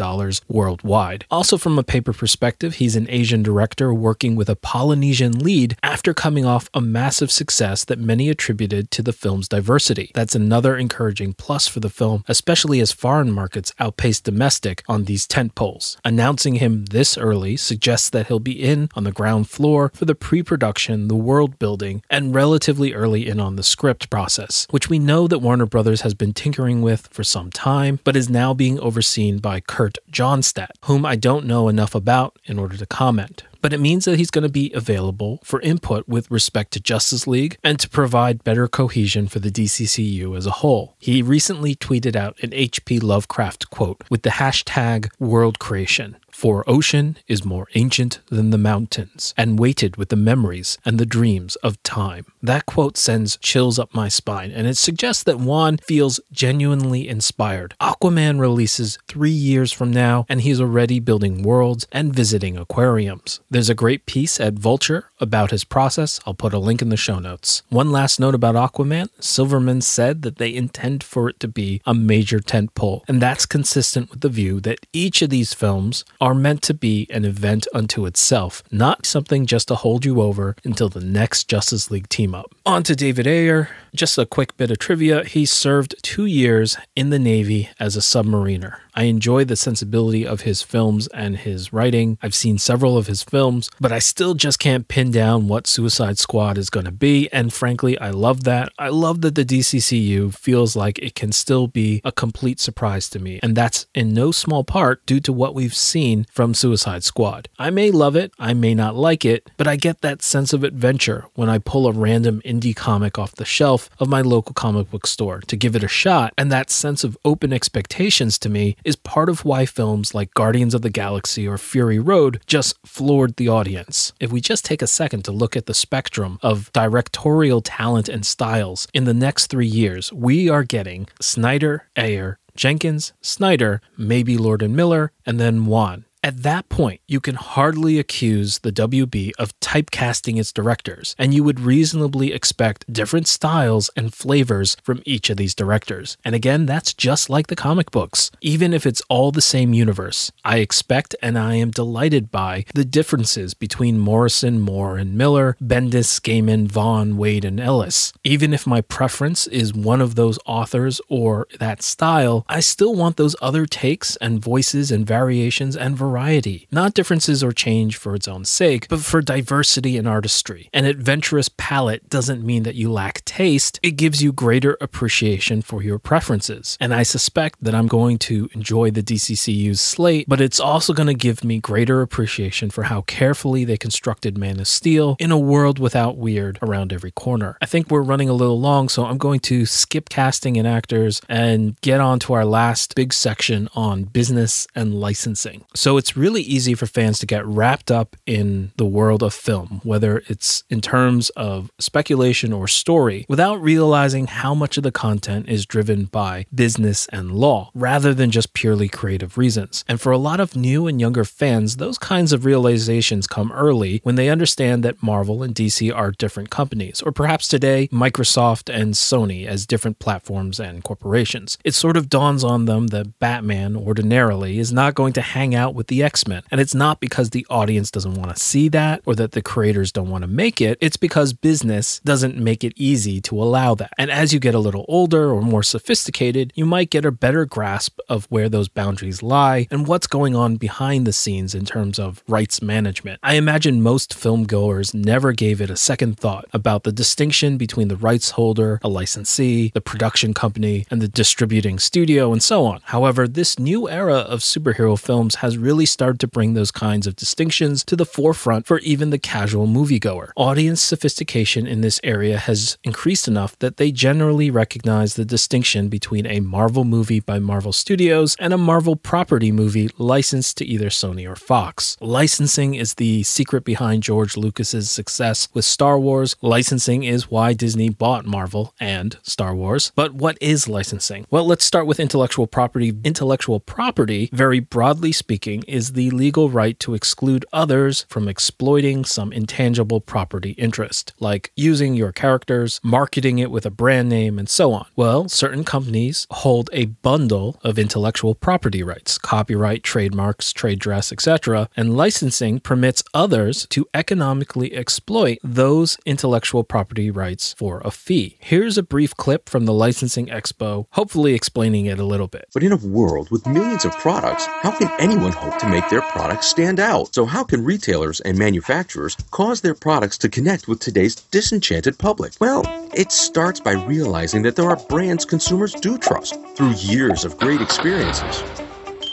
worldwide. Also, from a paper perspective, he's an Asian director working with a Polynesian lead after coming off a massive success that many attributed to the film's diversity. That's another encouraging plus for the film, especially as foreign markets outpace domestic on these tent poles. Announcing him this early suggests that he'll be in on the ground floor for the pre production, the world building, and relatively early in on the script process, which we know that Warner Brothers has been tinkering with for some time, but is now being overseen by Kurt Johnstad, whom I don't know enough about in order to comment but it means that he's going to be available for input with respect to Justice League and to provide better cohesion for the DCCU as a whole. He recently tweeted out an H.P. Lovecraft quote with the hashtag world creation. For ocean is more ancient than the mountains, and weighted with the memories and the dreams of time. That quote sends chills up my spine, and it suggests that Wan feels genuinely inspired. Aquaman releases three years from now, and he's already building worlds and visiting aquariums. There's a great piece at Vulture about his process. I'll put a link in the show notes. One last note about Aquaman Silverman said that they intend for it to be a major tentpole, and that's consistent with the view that each of these films are meant to be an event unto itself, not something just to hold you over until the next Justice League team up. On to David Ayer. Just a quick bit of trivia he served two years in the Navy as a submariner. I enjoy the sensibility of his films and his writing. I've seen several of his films, but I still just can't pin down what Suicide Squad is going to be. And frankly, I love that. I love that the DCCU feels like it can still be a complete surprise to me. And that's in no small part due to what we've seen from Suicide Squad. I may love it, I may not like it, but I get that sense of adventure when I pull a random indie comic off the shelf of my local comic book store to give it a shot. And that sense of open expectations to me is part of why films like Guardians of the Galaxy or Fury Road just floored the audience. If we just take a second to look at the spectrum of directorial talent and styles in the next three years, we are getting Snyder, Ayer, Jenkins, Snyder, maybe Lord and Miller, and then Wan. At that point, you can hardly accuse the WB of typecasting its directors, and you would reasonably expect different styles and flavors from each of these directors. And again, that's just like the comic books. Even if it's all the same universe, I expect and I am delighted by the differences between Morrison, Moore, and Miller, Bendis, Gaiman, Vaughn, Waid, and Ellis. Even if my preference is one of those authors or that style, I still want those other takes and voices and variations and varieties variety, not differences or change for its own sake, but for diversity and artistry. An adventurous palette doesn't mean that you lack taste, it gives you greater appreciation for your preferences. And I suspect that I'm going to enjoy the DCCU's slate, but it's also going to give me greater appreciation for how carefully they constructed Man of Steel in a world without weird around every corner. I think we're running a little long, so I'm going to skip casting and actors and get on to our last big section on business and licensing. So it's really easy for fans to get wrapped up in the world of film, whether it's in terms of speculation or story, without realizing how much of the content is driven by business and law, rather than just purely creative reasons. And for a lot of new and younger fans, those kinds of realizations come early when they understand that Marvel and DC are different companies, or perhaps today, Microsoft and Sony as different platforms and corporations. It sort of dawns on them that Batman ordinarily is not going to hang out with the X Men. And it's not because the audience doesn't want to see that or that the creators don't want to make it, it's because business doesn't make it easy to allow that. And as you get a little older or more sophisticated, you might get a better grasp of where those boundaries lie and what's going on behind the scenes in terms of rights management. I imagine most film goers never gave it a second thought about the distinction between the rights holder, a licensee, the production company, and the distributing studio, and so on. However, this new era of superhero films has really started to bring those kinds of distinctions to the forefront for even the casual moviegoer. Audience sophistication in this area has increased enough that they generally recognize the distinction between a Marvel movie by Marvel Studios and a Marvel property movie licensed to either Sony or Fox. Licensing is the secret behind George Lucas's success with Star Wars. Licensing is why Disney bought Marvel and Star Wars. But what is licensing? Well, let's start with intellectual property. Intellectual property, very broadly speaking, is the legal right to exclude others from exploiting some intangible property interest, like using your characters, marketing it with a brand name, and so on. Well, certain companies hold a bundle of intellectual property rights, copyright, trademarks, trade dress, etc., and licensing permits others to economically exploit those intellectual property rights for a fee. Here's a brief clip from the Licensing Expo, hopefully explaining it a little bit. But in a world with millions of products, how can anyone hope to make their products stand out? So, how can retailers and manufacturers cause their products to connect with today's disenchanted public? Well, it starts by realizing that there are brands consumers do trust through years of great experiences.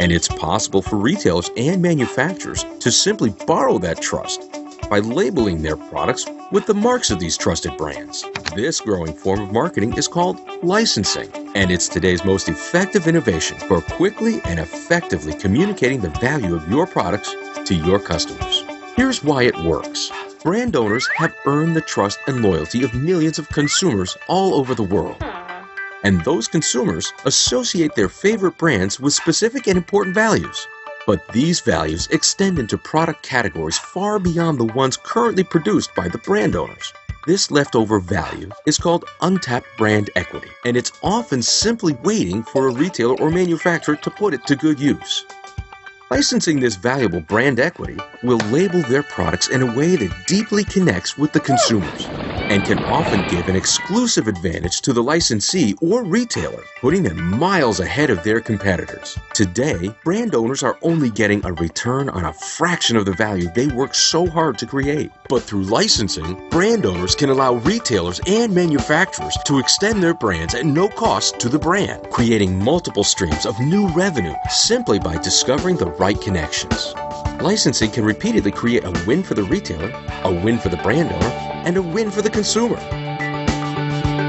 And it's possible for retailers and manufacturers to simply borrow that trust by labeling their products with the marks of these trusted brands. This growing form of marketing is called licensing, and it's today's most effective innovation for quickly and effectively communicating the value of your products to your customers. Here's why it works. Brand owners have earned the trust and loyalty of millions of consumers all over the world. And those consumers associate their favorite brands with specific and important values. But these values extend into product categories far beyond the ones currently produced by the brand owners. This leftover value is called untapped brand equity, and it's often simply waiting for a retailer or manufacturer to put it to good use. Licensing this valuable brand equity will label their products in a way that deeply connects with the consumers and can often give an exclusive advantage to the licensee or retailer, putting them miles ahead of their competitors. Today, brand owners are only getting a return on a fraction of the value they worked so hard to create. But through licensing, brand owners can allow retailers and manufacturers to extend their brands at no cost to the brand, creating multiple streams of new revenue simply by discovering the right connections. Licensing can repeatedly create a win for the retailer, a win for the brand owner, and a win for the consumer.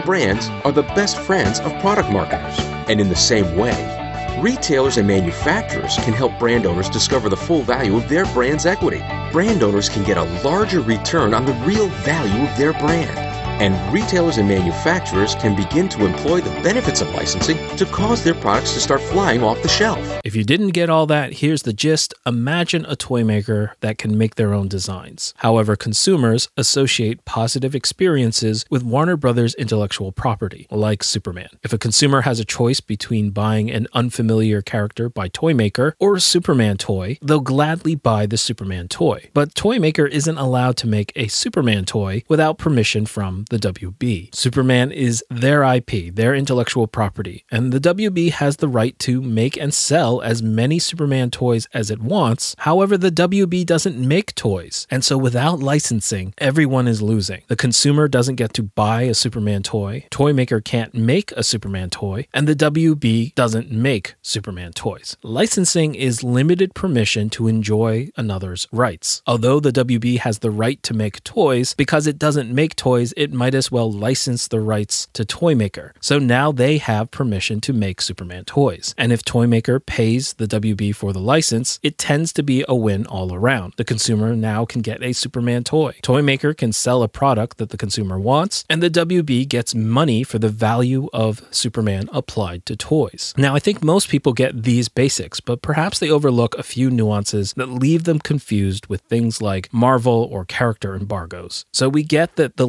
Brands are the best friends of product marketers, and in the same way, Retailers and manufacturers can help brand owners discover the full value of their brand's equity. Brand owners can get a larger return on the real value of their brand. And retailers and manufacturers can begin to employ the benefits of licensing to cause their products to start flying off the shelf. If you didn't get all that, here's the gist. Imagine a toy maker that can make their own designs. However, consumers associate positive experiences with Warner Brothers intellectual property, like Superman. If a consumer has a choice between buying an unfamiliar character by Toymaker or a Superman toy, they'll gladly buy the Superman toy. But Toymaker isn't allowed to make a Superman toy without permission from the WB. Superman is their IP, their intellectual property, and the WB has the right to make and sell as many Superman toys as it wants. However, the WB doesn't make toys, and so without licensing, everyone is losing. The consumer doesn't get to buy a Superman toy, toy maker can't make a Superman toy, and the WB doesn't make Superman toys. Licensing is limited permission to enjoy another's rights. Although the WB has the right to make toys, because it doesn't make toys, it might as well license the rights to Toymaker. So now they have permission to make Superman toys. And if Toymaker pays the WB for the license, it tends to be a win all around. The consumer now can get a Superman toy. Toymaker can sell a product that the consumer wants, and the WB gets money for the value of Superman applied to toys. Now, I think most people get these basics, but perhaps they overlook a few nuances that leave them confused with things like Marvel or character embargoes. So we get that the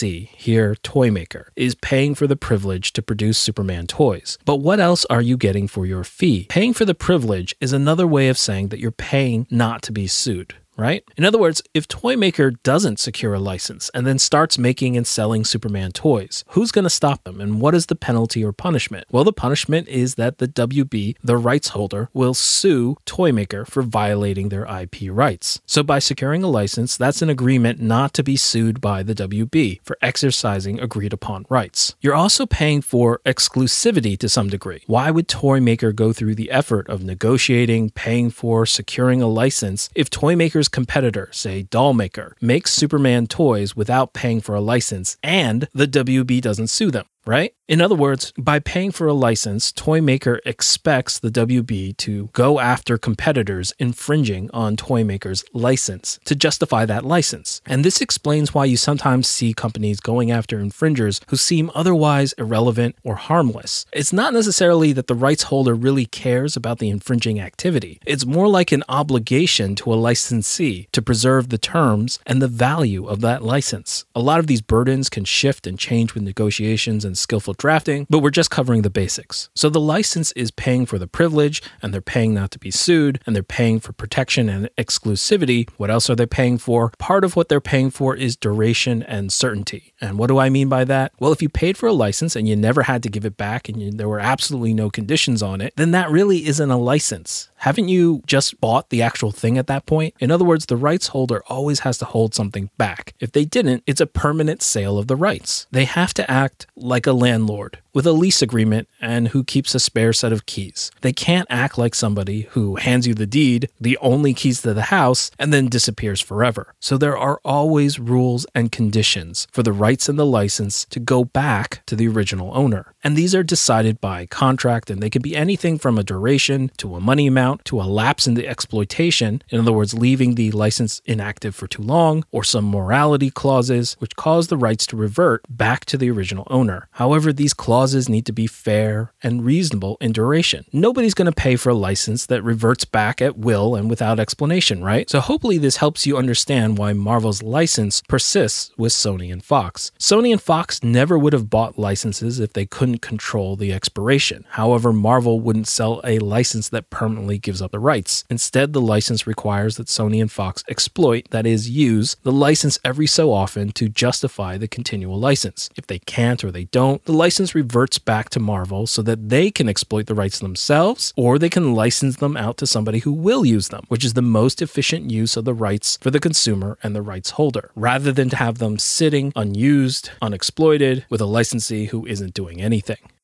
licensee, here Toymaker, is paying for the privilege to produce Superman toys. But what else are you getting for your fee? Paying for the privilege is another way of saying that you're paying not to be sued right? In other words, if Toymaker doesn't secure a license and then starts making and selling Superman toys, who's going to stop them and what is the penalty or punishment? Well, the punishment is that the WB, the rights holder, will sue Toymaker for violating their IP rights. So by securing a license, that's an agreement not to be sued by the WB for exercising agreed upon rights. You're also paying for exclusivity to some degree. Why would Toymaker go through the effort of negotiating, paying for, securing a license if Toymaker's competitor, say Dollmaker, makes Superman toys without paying for a license and the WB doesn't sue them? right? In other words, by paying for a license, Toymaker expects the WB to go after competitors infringing on Toymaker's license to justify that license. And this explains why you sometimes see companies going after infringers who seem otherwise irrelevant or harmless. It's not necessarily that the rights holder really cares about the infringing activity, it's more like an obligation to a licensee to preserve the terms and the value of that license. A lot of these burdens can shift and change with negotiations and skillful drafting, but we're just covering the basics. So the license is paying for the privilege, and they're paying not to be sued, and they're paying for protection and exclusivity. What else are they paying for? Part of what they're paying for is duration and certainty. And what do I mean by that? Well, if you paid for a license and you never had to give it back and you, there were absolutely no conditions on it, then that really isn't a license. Haven't you just bought the actual thing at that point? In other words, the rights holder always has to hold something back. If they didn't, it's a permanent sale of the rights. They have to act like a landlord with a lease agreement and who keeps a spare set of keys. They can't act like somebody who hands you the deed, the only keys to the house, and then disappears forever. So there are always rules and conditions for the rights and the license to go back to the original owner. And these are decided by contract, and they can be anything from a duration to a money amount to a lapse in the exploitation, in other words, leaving the license inactive for too long, or some morality clauses which cause the rights to revert back to the original owner. However, these clauses need to be fair and reasonable in duration. Nobody's going to pay for a license that reverts back at will and without explanation, right? So hopefully this helps you understand why Marvel's license persists with Sony and Fox. Sony and Fox never would have bought licenses if they couldn't control the expiration. However, Marvel wouldn't sell a license that permanently gives up the rights. Instead, the license requires that Sony and Fox exploit, that is, use the license every so often to justify the continual license. If they can't or they don't, the license reverts back to Marvel so that they can exploit the rights themselves or they can license them out to somebody who will use them, which is the most efficient use of the rights for the consumer and the rights holder, rather than to have them sitting unused, unexploited, with a licensee who isn't doing anything anything.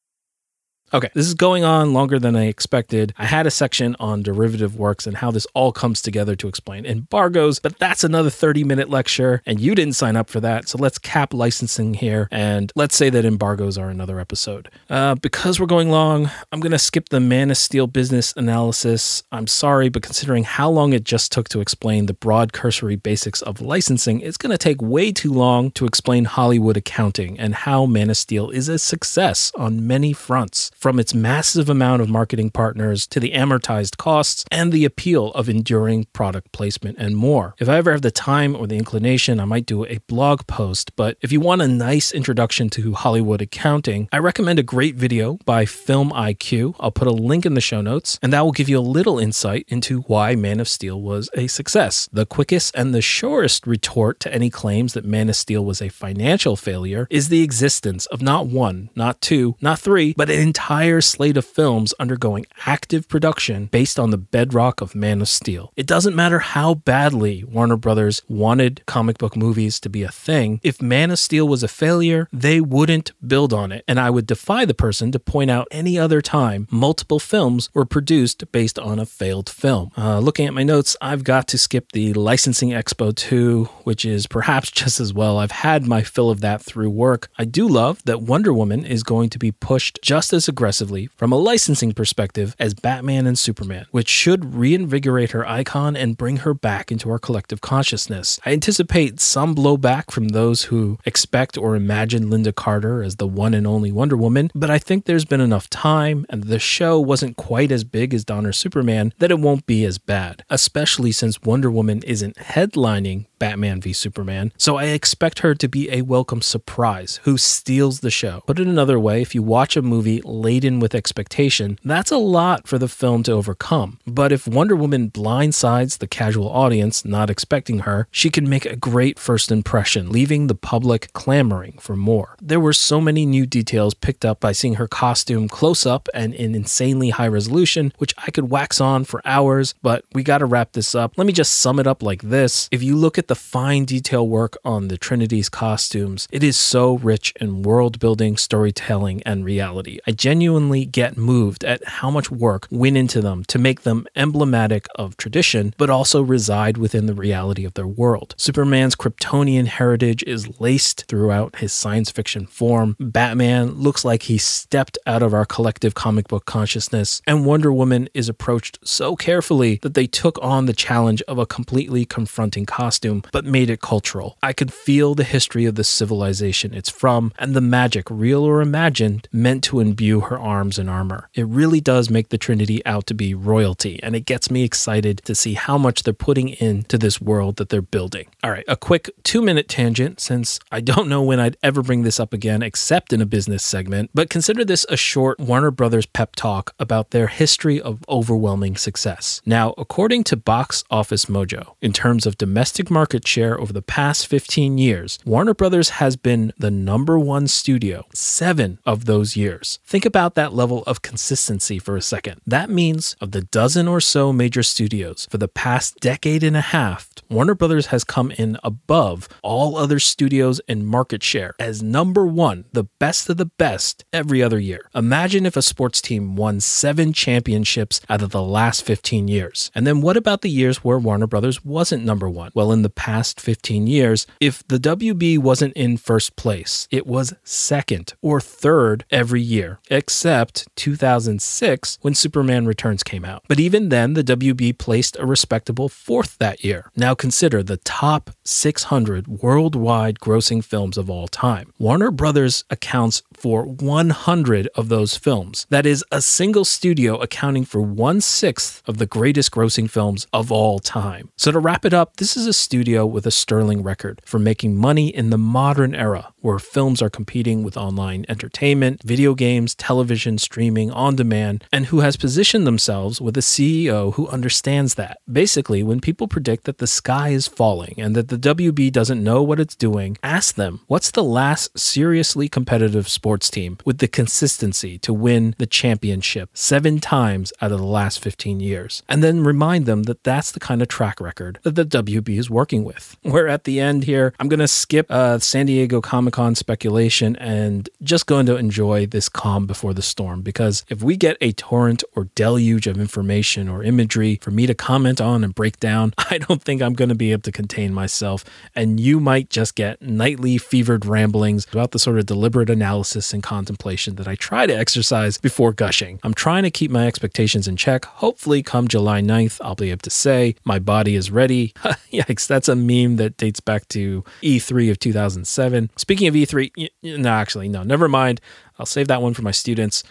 Okay, this is going on longer than I expected. I had a section on derivative works and how this all comes together to explain embargoes, but that's another 30 minute lecture, and you didn't sign up for that. So let's cap licensing here, and let's say that embargoes are another episode. Uh, because we're going long, I'm going to skip the Man of Steel business analysis. I'm sorry, but considering how long it just took to explain the broad cursory basics of licensing, it's going to take way too long to explain Hollywood accounting and how Man of Steel is a success on many fronts. From its massive amount of marketing partners to the amortized costs and the appeal of enduring product placement and more. If I ever have the time or the inclination, I might do a blog post, but if you want a nice introduction to Hollywood accounting, I recommend a great video by Film IQ. I'll put a link in the show notes, and that will give you a little insight into why Man of Steel was a success. The quickest and the surest retort to any claims that Man of Steel was a financial failure is the existence of not one, not two, not three, but an entire slate of films undergoing active production based on the bedrock of Man of Steel. It doesn't matter how badly Warner Brothers wanted comic book movies to be a thing, if Man of Steel was a failure, they wouldn't build on it. And I would defy the person to point out any other time multiple films were produced based on a failed film. Uh, looking at my notes, I've got to skip the Licensing Expo 2, which is perhaps just as well. I've had my fill of that through work. I do love that Wonder Woman is going to be pushed just as aggressively from a licensing perspective as Batman and Superman, which should reinvigorate her icon and bring her back into our collective consciousness. I anticipate some blowback from those who expect or imagine Lynda Carter as the one and only Wonder Woman, but I think there's been enough time and the show wasn't quite as big as Donner Superman that it won't be as bad, especially since Wonder Woman isn't headlining Batman v Superman, so I expect her to be a welcome surprise who steals the show. Put it another way, if you watch a movie laden with expectation, that's a lot for the film to overcome. But if Wonder Woman blindsides the casual audience not expecting her, she can make a great first impression, leaving the public clamoring for more. There were so many new details picked up by seeing her costume close up and in insanely high resolution, which I could wax on for hours, but we gotta wrap this up. Let me just sum it up like this. If you look at the fine detail work on the Trinity's costumes, it is so rich in world building, storytelling, and reality. I genuinely get moved at how much work went into them to make them emblematic of tradition, but also reside within the reality of their world. Superman's Kryptonian heritage is laced throughout his science fiction form. Batman looks like he stepped out of our collective comic book consciousness, and Wonder Woman is approached so carefully that they took on the challenge of a completely confronting costume but made it cultural. I could feel the history of the civilization it's from and the magic, real or imagined, meant to imbue her arms and armor. It really does make the Trinity out to be royalty, and it gets me excited to see how much they're putting into this world that they're building. All right, a quick two minute tangent since I don't know when I'd ever bring this up again except in a business segment, but consider this a short Warner Brothers pep talk about their history of overwhelming success. Now, according to Box Office Mojo, in terms of domestic market share over the past 15 years, Warner Brothers has been the number one studio seven of those years. Think about that level of consistency for a second. That means of the dozen or so major studios for the past decade and a half, Warner Brothers has come in above all other studios in market share as number one, the best of the best, every other year. Imagine if a sports team won seven championships out of the last 15 years. And then what about the years where Warner Brothers wasn't number one? Well, in the past 15 years, if the WB wasn't in first place, it was second or third every year, except 2006 when Superman Returns came out. But even then, the WB placed a respectable fourth that year. Now consider the top 600 worldwide grossing films of all time. Warner Brothers accounts for 100 of those films. That is a single studio accounting for one sixth of the greatest grossing films of all time. So to wrap it up, this is a studio with a sterling record for making money in the modern era where films are competing with online entertainment, video games, television, streaming, on demand, and who has positioned themselves with a CEO who understands that. Basically, when people predict that the sky is falling and that the WB doesn't know what it's doing, ask them what's the last seriously competitive sports team with the consistency to win the championship seven times out of the last 15 years? And then remind them that that's the kind of track record that the WB is working with. We're at the end here. I'm going to skip uh, San Diego Comic Con speculation and just going to enjoy this calm before the storm because if we get a torrent or deluge of information or imagery for me to comment on and break down, I don't think I'm going to be able to contain myself. And you might just get nightly fevered ramblings about the sort of deliberate analysis and contemplation that I try to exercise before gushing. I'm trying to keep my expectations in check. Hopefully, come July 9th, I'll be able to say my body is ready. Yikes, that's a meme that dates back to E3 of 2007. Speaking of E3, no, actually, no, never mind. I'll save that one for my students.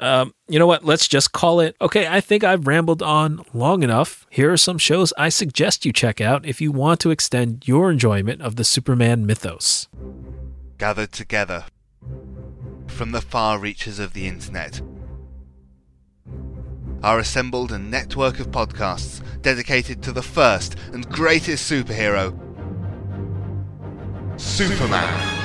Um, you know what? Let's just call it. Okay, I think I've rambled on long enough. Here are some shows I suggest you check out if you want to extend your enjoyment of the Superman mythos. Gathered together from the far reaches of the internet are assembled a network of podcasts dedicated to the first and greatest superhero, Superman. The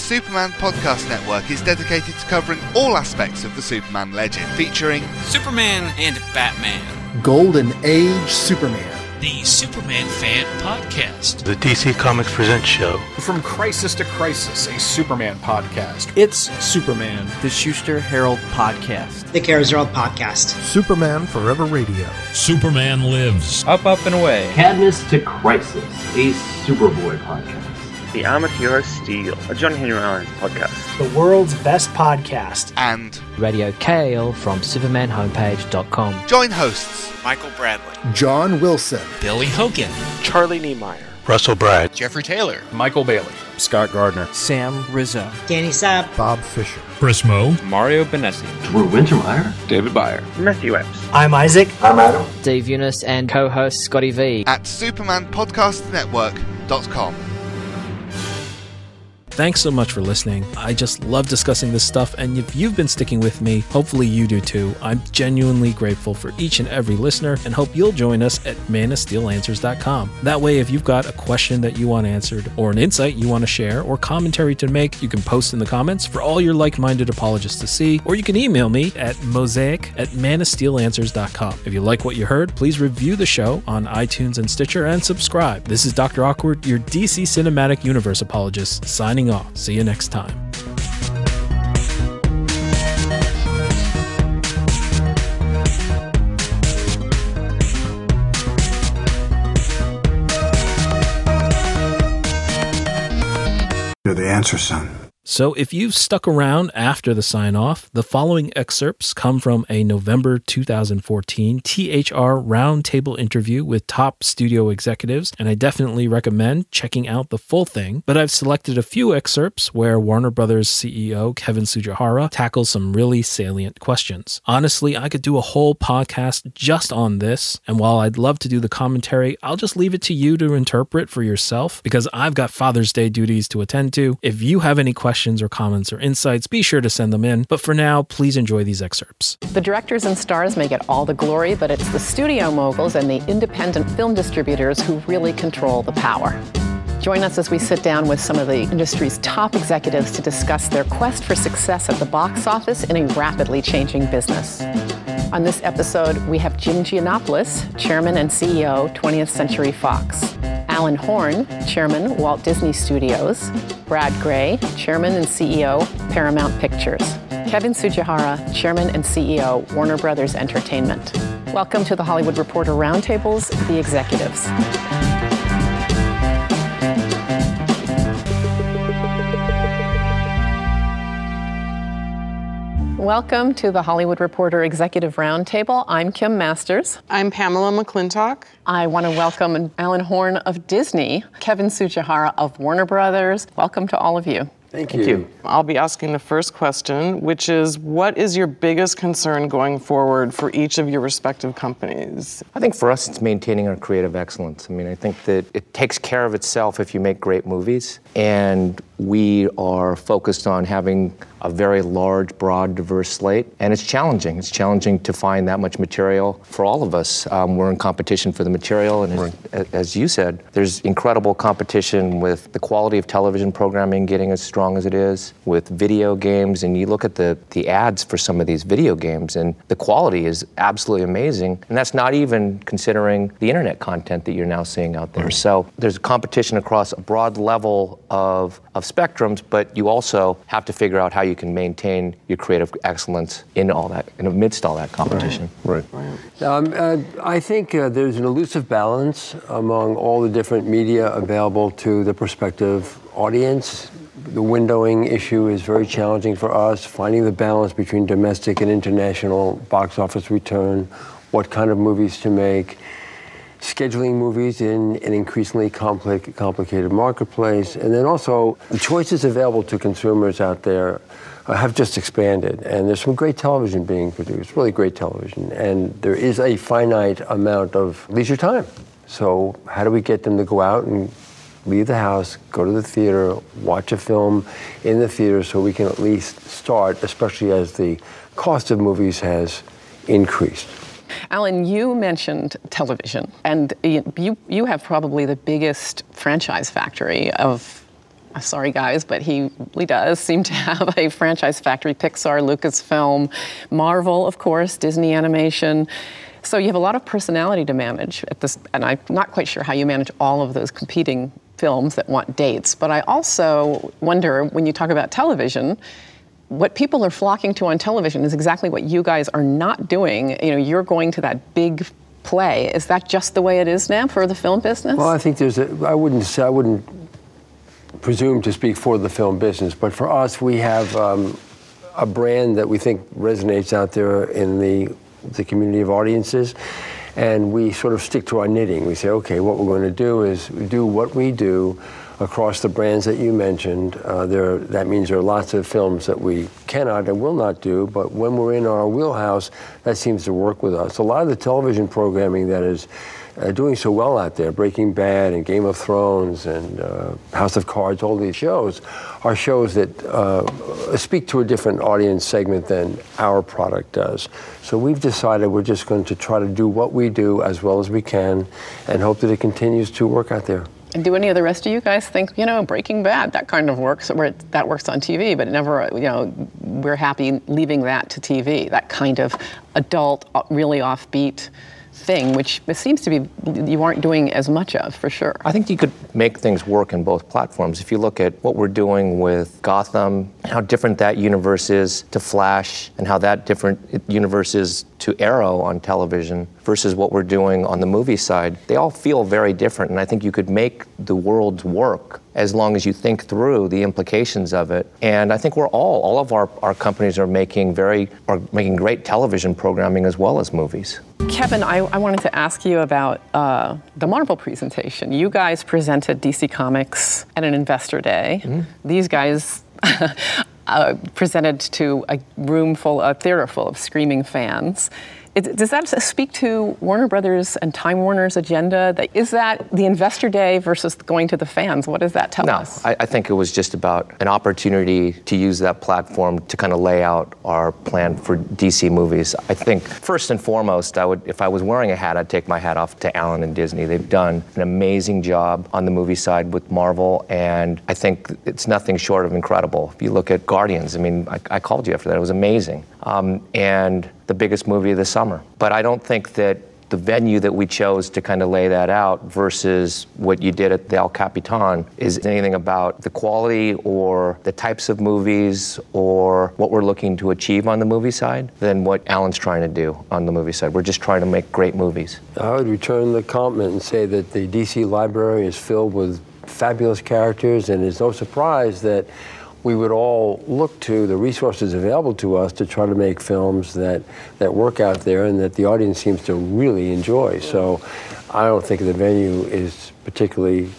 Superman Podcast Network is dedicated to covering all aspects of the Superman legend, featuring Superman and Batman. Golden Age Superman. The Superman Fan Podcast. The DC Comics Presents show. From Crisis to Crisis, a Superman podcast. It's Superman, the Shuster Herald podcast. The Kara Herald podcast. Superman Forever Radio. Superman Lives. Up, Up, and Away. Cadmus to Crisis, a Superboy podcast. The Amateur Steel, a John Henry Irons podcast. The world's best podcast. And Radio Kale from SupermanHomepage.com. Join hosts Michael Bradley, John Wilson, Billy Hogan, Charlie Niemeyer, Russell Brad, Jeffrey Taylor, Michael Bailey, Scott Gardner, Sam Rizzo, Danny Sapp, Bob Fisher, Prismo, Mario Benessi, Drew Wintermeyer, David Byer, Matthew Epps. I'm Isaac. I'm Adam. Dave Eunice and co-host Scotty V at SupermanPodcastNetwork.com. Thanks so much for listening. I just love discussing this stuff, and if you've been sticking with me, hopefully you do too. I'm genuinely grateful for each and every listener and hope you'll join us at manofsteelanswers.com. That way, if you've got a question that you want answered, or an insight you want to share, or commentary to make, you can post in the comments for all your like minded apologists to see, or you can email me at mosaic at manofsteelanswers.com. If you like what you heard, please review the show on iTunes and Stitcher and subscribe. This is Dr. Awkward, your DC Cinematic Universe apologist, signing off. See you next time. You're the answer, son. So, if you've stuck around after the sign off, the following excerpts come from a November 2014 THR roundtable interview with top studio executives, and I definitely recommend checking out the full thing. But I've selected a few excerpts where Warner Brothers CEO Kevin Tsujihara tackles some really salient questions. Honestly, I could do a whole podcast just on this, and while I'd love to do the commentary, I'll just leave it to you to interpret for yourself because I've got Father's Day duties to attend to. If you have any questions, questions or comments or insights, be sure to send them in. But for now, please enjoy these excerpts. The directors and stars may get all the glory, but it's the studio moguls and the independent film distributors who really control the power. Join us as we sit down with some of the industry's top executives to discuss their quest for success at the box office in a rapidly changing business. On this episode, we have Jim Gianopulos, Chairman and CEO, 20th Century Fox. Alan Horn, Chairman, Walt Disney Studios. Brad Grey, Chairman and CEO, Paramount Pictures. Kevin Tsujihara, Chairman and CEO, Warner Brothers Entertainment. Welcome to the Hollywood Reporter Roundtables, The Executives. Welcome to the Hollywood Reporter Executive Roundtable. I'm Kim Masters. I'm Pamela McClintock. I want to welcome Alan Horn of Disney, Kevin Tsujihara of Warner Brothers. Welcome to all of you. Thank you. Thank you. I'll be asking the first question, which is what is your biggest concern going forward for each of your respective companies? I think for us, it's maintaining our creative excellence. I mean, I think that it takes care of itself if you make great movies. And we are focused on having a very large, broad, diverse slate. And it's challenging. It's challenging to find that much material for all of us. Um, we're in competition for the material. And right. as, as, you said, there's incredible competition with the quality of television programming getting as strong as it is, with video games. And you look at the, the ads for some of these video games, and the quality is absolutely amazing. And that's not even considering the internet content that you're now seeing out there. Right. So there's competition across a broad level of, of spectrums, but you also have to figure out how you can maintain your creative excellence in all that, in amidst all that competition. Right. right. Um, uh, I think uh, there's an elusive balance among all the different media available to the prospective audience. The windowing issue is very challenging for us, finding the balance between domestic and international box office return what kind of movies to make, scheduling movies in an increasingly compli- complicated marketplace, and then also the choices available to consumers out there have just expanded. And there's some great television being produced, really great television, and there is a finite amount of leisure time. So, how do we get them to go out and leave the house, go to the theater, watch a film in the theater so we can at least start, especially as the cost of movies has increased. Alan, you mentioned television, and you, you have probably the biggest franchise factory of sorry guys, but he really does seem to have a franchise factory Pixar, Lucasfilm, Marvel, of course, Disney Animation. So you have a lot of personality to manage at this, and I'm not quite sure how you manage all of those competing films that want dates. But I also wonder when you talk about television, what people are flocking to on television is exactly what you guys are not doing. You know, you're going to that big play. Is that just the way it is now for the film business? Well, I think there's a. I wouldn't say I wouldn't presume to speak for the film business, but for us, we have um, a brand that we think resonates out there in the the community of audiences. And we sort of stick to our knitting. We say, okay, what we're going to do is do what we do across the brands that you mentioned. Uh, there, that means there are lots of films that we cannot and will not do, but when we're in our wheelhouse, that seems to work with us. A lot of the television programming that is uh, doing so well out there, Breaking Bad and Game of Thrones and uh, House of Cards, all these shows are shows that uh, speak to a different audience segment than our product does. So we've decided we're just going to try to do what we do as well as we can and hope that it continues to work out there. And do any of the rest of you guys think, you know, Breaking Bad, that kind of works, where that works on TV, but never, you know, we're happy leaving that to TV, that kind of adult, uh, really offbeat thing, which it seems to be you aren't doing as much of, for sure. I think you could make things work in both platforms. If you look at what we're doing with Gotham, how different that universe is to Flash, and how that different universe is to Arrow on television versus what we're doing on the movie side, they all feel very different. And I think you could make the worlds work as long as you think through the implications of it. And I think we're all, all of our, our companies are making very, are making great television programming as well as movies. Kevin, I, I wanted to ask you about uh, the Marvel presentation. You guys presented DC Comics at an investor day. Mm-hmm. These guys uh, presented to a room full, a theater full of screaming fans. It, does that speak to Warner Brothers and Time Warner's agenda? That, is that the investor day versus going to the fans? What does that tell no, us? I, I think it was just about an opportunity to use that platform to kind of lay out our plan for DC movies. I think first and foremost, I would, if I was wearing a hat, I'd take my hat off to Alan and Disney. They've done an amazing job on the movie side with Marvel, and I think it's nothing short of incredible. If you look at Guardians, I mean, I, I called you after that; it was amazing. Um, and the biggest movie of the summer. But I don't think that the venue that we chose to kind of lay that out versus what you did at the El Capitan is anything about the quality or the types of movies or what we're looking to achieve on the movie side than what Alan's trying to do on the movie side. We're just trying to make great movies. I would return the compliment and say that the DC library is filled with fabulous characters, and it's no surprise that we would all look to the resources available to us to try to make films that, that work out there and that the audience seems to really enjoy. So I don't think the venue is particularly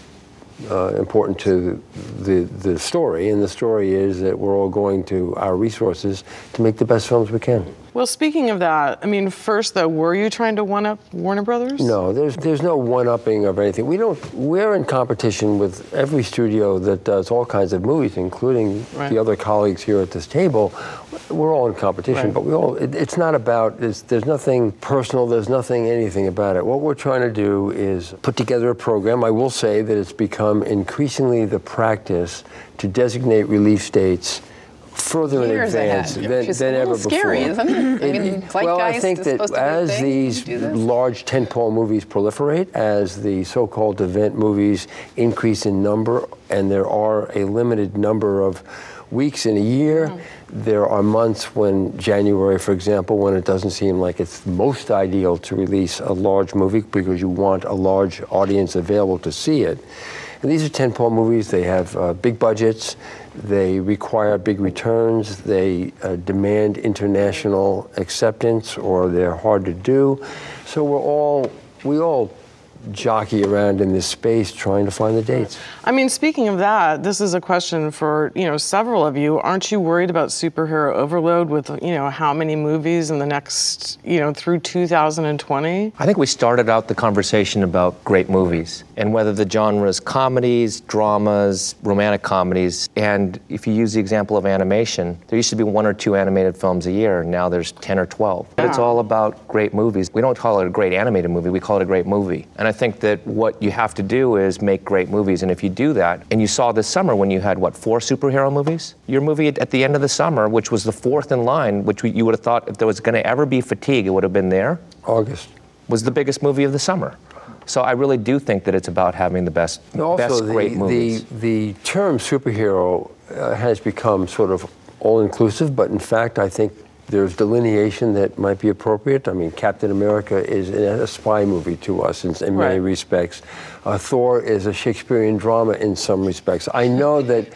uh, important to the, the story, and the story is that we're all going to our resources to make the best films we can. Well, speaking of that, I mean, first though, were you trying to one up Warner Brothers? No, there's there's no one upping of anything. We don't. We're in competition with every studio that does all kinds of movies, including right. the other colleagues here at this table. We're all in competition, right. but we all. It, it's not about. It's, there's nothing personal. There's nothing anything about it. What we're trying to do is put together a program. I will say that it's become increasingly the practice to designate release dates further Years in advance ahead. than, than ever scary, before. Isn't it? I mean, well, I think that as these large tentpole movies proliferate, as the so-called event movies increase in number, and there are a limited number of weeks in a year. Mm. There are months when January, for example, when it doesn't seem like it's most ideal to release a large movie because you want a large audience available to see it. And these are tentpole movies. They have uh, big budgets. They require big returns. They uh, demand international acceptance, or they're hard to do. So we're all we all jockey around in this space trying to find the dates. I mean, speaking of that, this is a question for, you know, several of you. Aren't you worried about superhero overload with, you know, how many movies in the next, you know, through 2020? I think we started out the conversation about great movies and whether the genres comedies, dramas, romantic comedies, and if you use the example of animation, there used to be one or two animated films a year, now there's 10 or 12. But it's all about great movies. We don't call it a great animated movie, we call it a great movie. And I think that what you have to do is make great movies. And if you do that, and you saw this summer when you had, what, four superhero movies? Your movie at, the end of the summer, which was the fourth in line, which you would have thought if there was going to ever be fatigue, it would have been there. August. Was the biggest movie of the summer. So I really do think that it's about having the best, also, best the, great movies. The, the term superhero uh, has become sort of all-inclusive, but in fact, I think there's delineation that might be appropriate. I mean, Captain America is a spy movie to us in, in many Right. respects. Uh, Thor is a Shakespearean drama in some respects. I know that.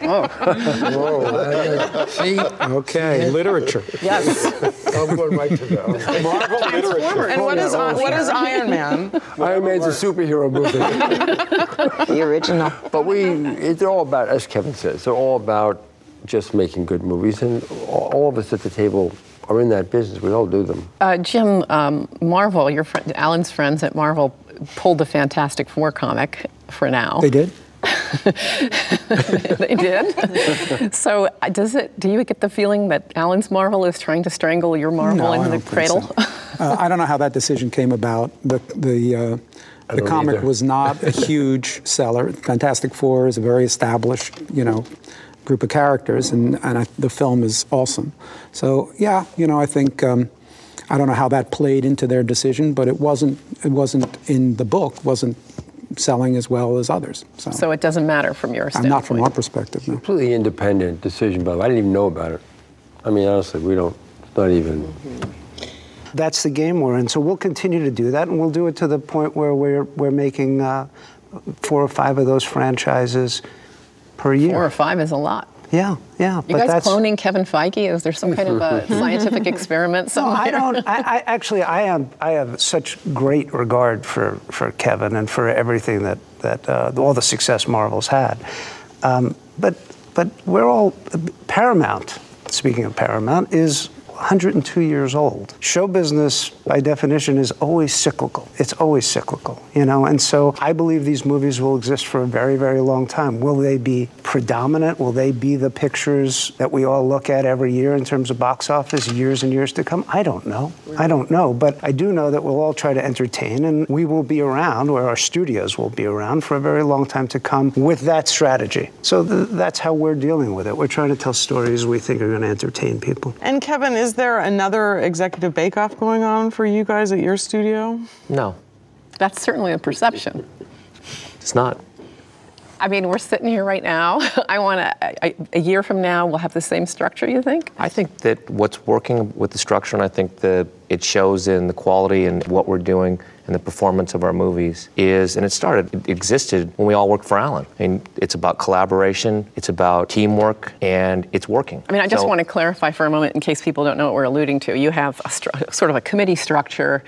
Whoa, uh, see? Okay, literature. Yes. I'm going right to that. Marvel literature. and what is, what is Iron Man? Iron Man's a superhero movie. The original. But we, it's all about, as Kevin says, they're all about just making good movies, and all all of us at the table are in that business. We all do them. Uh, Jim, um, Marvel, your friend, Alan's friends at Marvel pulled the Fantastic Four comic for now. They did? they did. so, uh, does it? Do you get the feeling that Alan's Marvel is trying to strangle your Marvel No, into the cradle? so. Uh, I don't know how that decision came about. The the uh, the comic either. was not a huge seller. Fantastic Four is a very established, you know, group of characters, and and I, the film is awesome. So yeah, you know, I think. Um, I don't know how that played into their decision, but it wasn't. It wasn't in the book. wasn't selling as well as others. So, so it doesn't matter from your I'm standpoint. not from our perspective. No. Completely independent decision, but I didn't even know about it. I mean, honestly, we don't, it's not even. That's the game we're in. So we'll continue to do that, and we'll do it to the point where we're, we're making uh, four or five of those franchises per year. Four or five is a lot. Yeah, yeah. You guys cloning Kevin Feige? Is there some kind of a scientific experiment No. I don't. I, I actually, I am. I have such great regard for, for Kevin and for everything that that uh, all the success Marvel's had. Um, but but we're all Paramount. Speaking of Paramount, is 102 years old. Show business, by definition, is always cyclical. It's always cyclical, you know. And so I believe these movies will exist for a very, very long time. Will they be predominant? Will they be the pictures that we all look at every year in terms of box office, years and years to come? I don't know. I don't know. But I do know that we'll all try to entertain, and we will be around, or our studios will be around for a very long time to come with that strategy. So th- that's how we're dealing with it. We're trying to tell stories we think are going to entertain people. And Kevin, is there another executive bake-off going on for you guys at your studio? No, That's certainly a perception. it's not. I mean, we're sitting here right now. I want to. A year from now, we'll have the same structure. You think? I think that what's working with the structure, and I think that it shows in the quality and what we're doing and the performance of our movies, is, and it started, it existed when we all worked for Alan. I mean, it's about collaboration, it's about teamwork, and it's working. I mean, I just So- want to clarify for a moment, in case people don't know what we're alluding to. You have a stru- sort of a committee structure.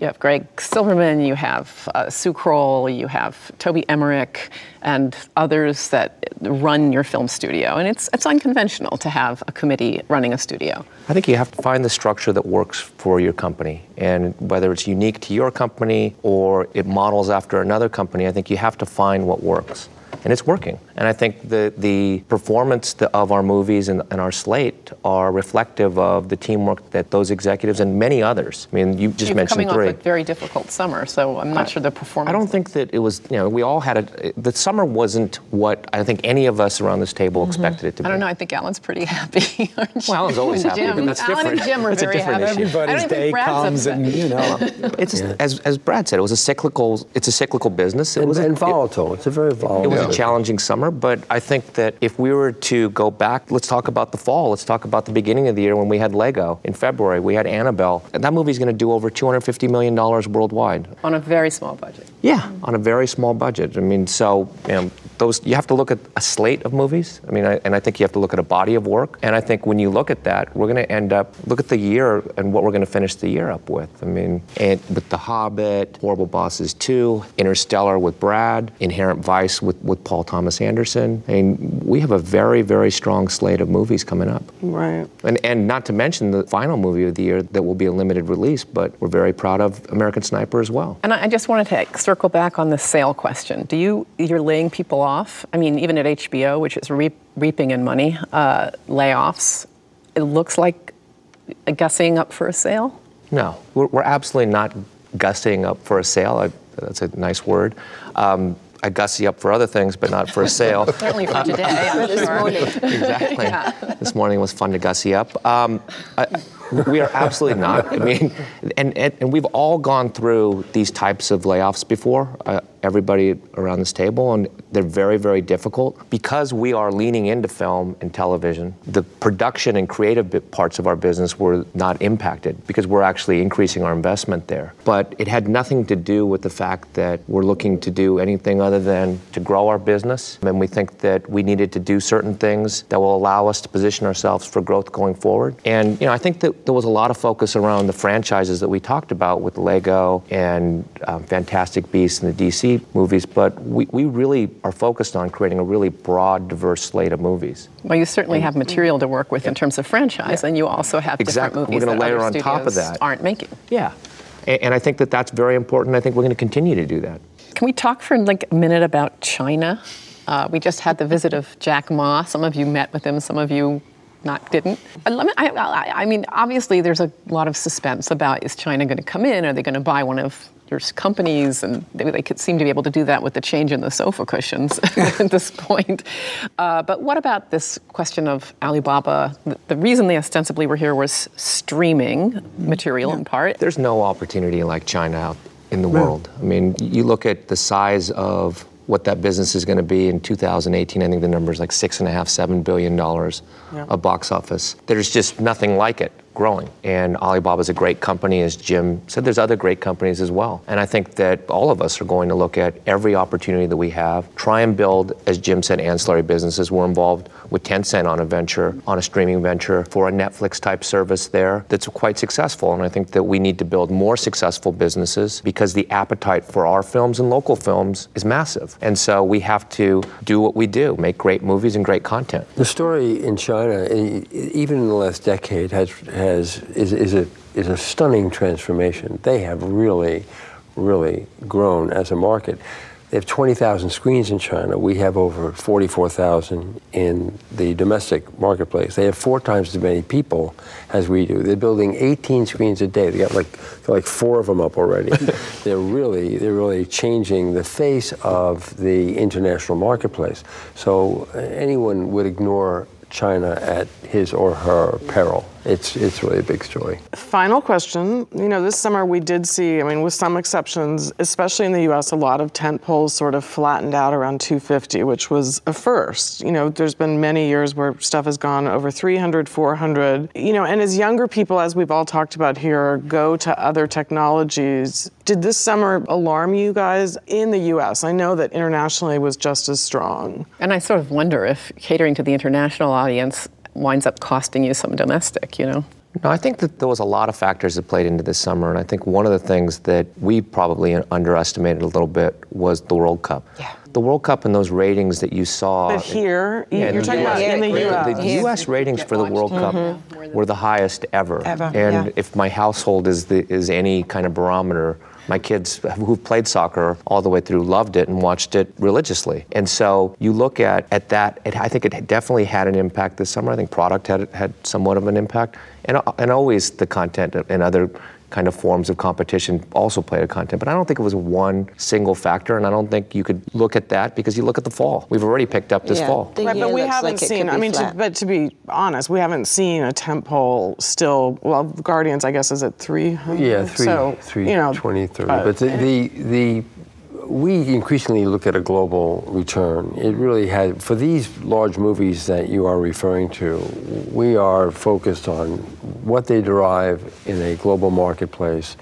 You have Greg Silverman, you have uh, Sue Kroll, you have Toby Emmerich, and others that run your film studio. And it's it's unconventional to have a committee running a studio. I think you have to find the structure that works for your company. And whether it's unique to your company or it models after another company, I think you have to find what works. And it's working. And I think the, the performance of our movies and, and our slate are reflective of the teamwork that those executives and many others. I mean, you just You're mentioned coming three. off a very difficult summer, so I'm not sure the performance. I don't think that it was, you know, we all had a, the summer wasn't what I think any of us around this table mm-hmm. expected it to be. I don't know. I think Alan's pretty happy. aren't you? Well, Alan's always happy, Jim, but that's Alan different. and Jim are That's a very different happy. issue. I don't Everybody's think day Brad's comes upset. and, you know. It's as, as Brad said, it was a cyclical. It's a cyclical business. It And, was a, and volatile. it's a very volatile. it was a business. challenging summer, but I think that if we were to go back, let's talk about the fall. Let's talk about the beginning of the year when we had Lego in February. We had Annabelle. And that movie's going to do over 250 million dollars worldwide. On a very small budget. Yeah, on a very small budget. I mean, so you know, those you have to look at a slate of movies. I mean, I, and I think you have to look at a body of work. And I think when you look at that, we're going to end up look at the year and what we're going to finish the year up with. I mean, and with The Hobbit, Horrible Bosses 2, Interstellar with Brad, Inherent Vice with, with Paul Thomas Anderson. I mean, we have a very very strong slate of movies coming up. Right. And and not to mention the final movie of the year that will be a limited release, but we're very proud of American Sniper as well. And I just wanted to circle back on the sale question. Do you you're laying people off? I mean, even at HBO, which is reap, reaping in money, uh, layoffs. It looks like a gussing up for a sale. No, we're, we're absolutely not gussing up for a sale. I, that's a nice word. Um, I gussy up for other things, but not for a sale. Certainly for today, I'm this sure. morning. Exactly. Yeah. This morning was fun to gussy up. Um, I, we are absolutely not. I mean, and, and, and, we've all gone through these types of layoffs before. Uh, everybody around this table, and they're very, very difficult because we are leaning into film and television. The production and creative parts of our business were not impacted because we're actually increasing our investment there. But it had nothing to do with the fact that we're looking to do anything other than to grow our business. And we think that we needed to do certain things that will allow us to position ourselves for growth going forward. And you know, I think that there was a lot of focus around the franchises that we talked about with Lego and um, Fantastic Beasts and the DC movies, but we, we really are focused on creating a really broad, diverse slate of movies. Well, you certainly have material to work with in terms of franchise, and you also have exactly. different movies we're that layer other on top of that. aren't making. Yeah, and, and I think that that's very important. I think we're going to continue to do that. Can we talk for like a minute about China? Uh, we just had the visit of Jack Ma. Some of you met with him, some of you not didn't. I, I, I mean, obviously, there's a lot of suspense about is China going to come in? Are they going to buy one of your companies? And they, they, could seem to be able to do that with the change in the sofa cushions at this point. Uh, but what about this question of Alibaba? The, the, reason they ostensibly were here was streaming material yeah. in part. There's no opportunity like China out in the world. I mean, you look at the size of what that business is going to be in 2018. I think the number is like six and a half, seven billion dollars yeah. of box office. There's just nothing like it growing. And Alibaba is a great company, as Jim said. There's other great companies as well. And I think that all of us are going to look at every opportunity that we have, try and build, as Jim said, ancillary businesses. We're involved with Tencent on a venture, on a streaming venture for a Netflix type service there that's quite successful. And I think that we need to build more successful businesses because the appetite for our films and local films is massive. And so we have to do what we do, make great movies and great content. The story in China, even in the last decade, has has is, is a is a stunning transformation. They have really, really grown as a market. They have 20,000 screens in China. We have over 44,000 in the domestic marketplace. They have four times as many people as we do. They're building 18 screens a day. They got like like four of them up already. they're really they're really changing the face of the international marketplace. So uh, anyone would ignore China at his or her peril. It's it's really a big story. Final question. You know, this summer we did see, I mean, with some exceptions, especially in the U.S., a lot of tent poles sort of flattened out around 250, which was a first. You know, there's been many years where stuff has gone over 300, 400. You know, and as younger people, as we've all talked about here, go to other technologies. Did this summer alarm you guys in the U.S.? I know that internationally it was just as strong. And I sort of wonder if catering to the international audience winds up costing you some domestic, you know? No, I think that there was a lot of factors that played into this summer, and I think one of the things that we probably underestimated a little bit was the World Cup. Yeah. The World Cup and those ratings that you saw. But here, yeah, you're talking about in the U.S. The, the U.S. ratings for the World Cup mm-hmm. were the highest ever. Ever. And yeah. if my household is the, is any kind of barometer, my kids who've played soccer all the way through loved it and watched it religiously. And so you look at, at that, it, I think it definitely had an impact this summer. I think product had, had somewhat of an impact. And, and always the content and other kind of forms of competition also played a content. But I don't think it was one single factor, and I don't think you could look at that because you look at the fall. We've already picked up this yeah. fall. Right, but we haven't like seen. I mean, to, but to be honest, we haven't seen a tentpole still. Well, Guardians, I guess, is at three. Yeah, three, so, three, you know, 20, 30. But, but the, the the we increasingly look at a global return. It really had, for these large movies that you are referring to, we are focused on what they derive in a global marketplace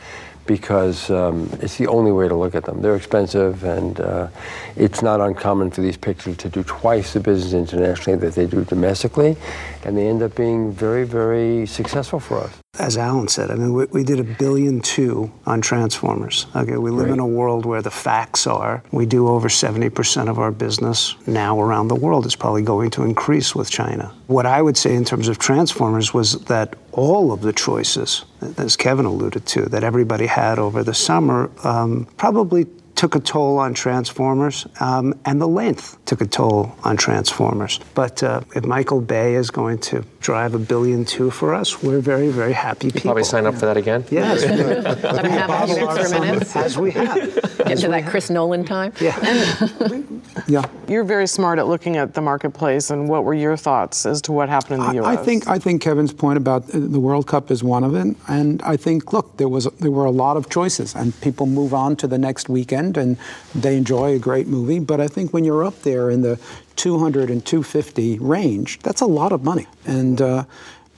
because um, it's the only way to look at them. They're expensive, and uh, it's not uncommon for these pictures to do twice the business internationally that they do domestically, and they end up being very, very successful for us. As Alan said, I mean, we, we did a billion two on Transformers. Okay, we live right. in a world where the facts are we do over 70% of our business now around the world. It's probably going to increase with China. What I would say in terms of Transformers was that all of the choices, as Kevin alluded to, that everybody had over the summer um, probably took a toll on Transformers, um, and the length took a toll on Transformers. But uh, if Michael Bay is going to drive a billion two for us, we're very, very happy people. probably sign up for that again? Yes. Let him have a few extra minutes. As we have. Get into that Chris Nolan time. Yeah. yeah. You're very smart at looking at the marketplace, and what were your thoughts as to what happened in the I, U.S.? I think I think Kevin's point about the World Cup is one of it, and I think look, there was there were a lot of choices, and people move on to the next weekend and they enjoy a great movie. But I think when you're up there in the 200 and 250 range, that's a lot of money. And, uh,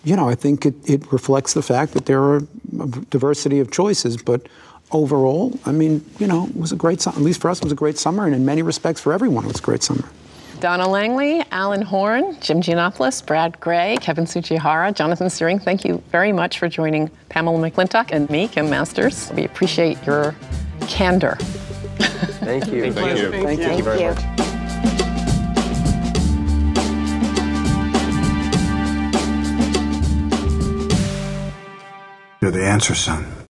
you know, I think it, it reflects the fact that there are a diversity of choices. But overall, I mean, you know, it was a great summer. At least for us, it was a great summer. And in many respects, for everyone, it was a great summer. Donna Langley, Alan Horn, Jim Gianopulos, Brad Grey, Kevin Tsujihara, Jonathan Searing, thank you very much for joining Pamela McClintock and me, Kim Masters. We appreciate your candor. Thank you. Thank you. Thank you. Thank you very much. You're the answer, son.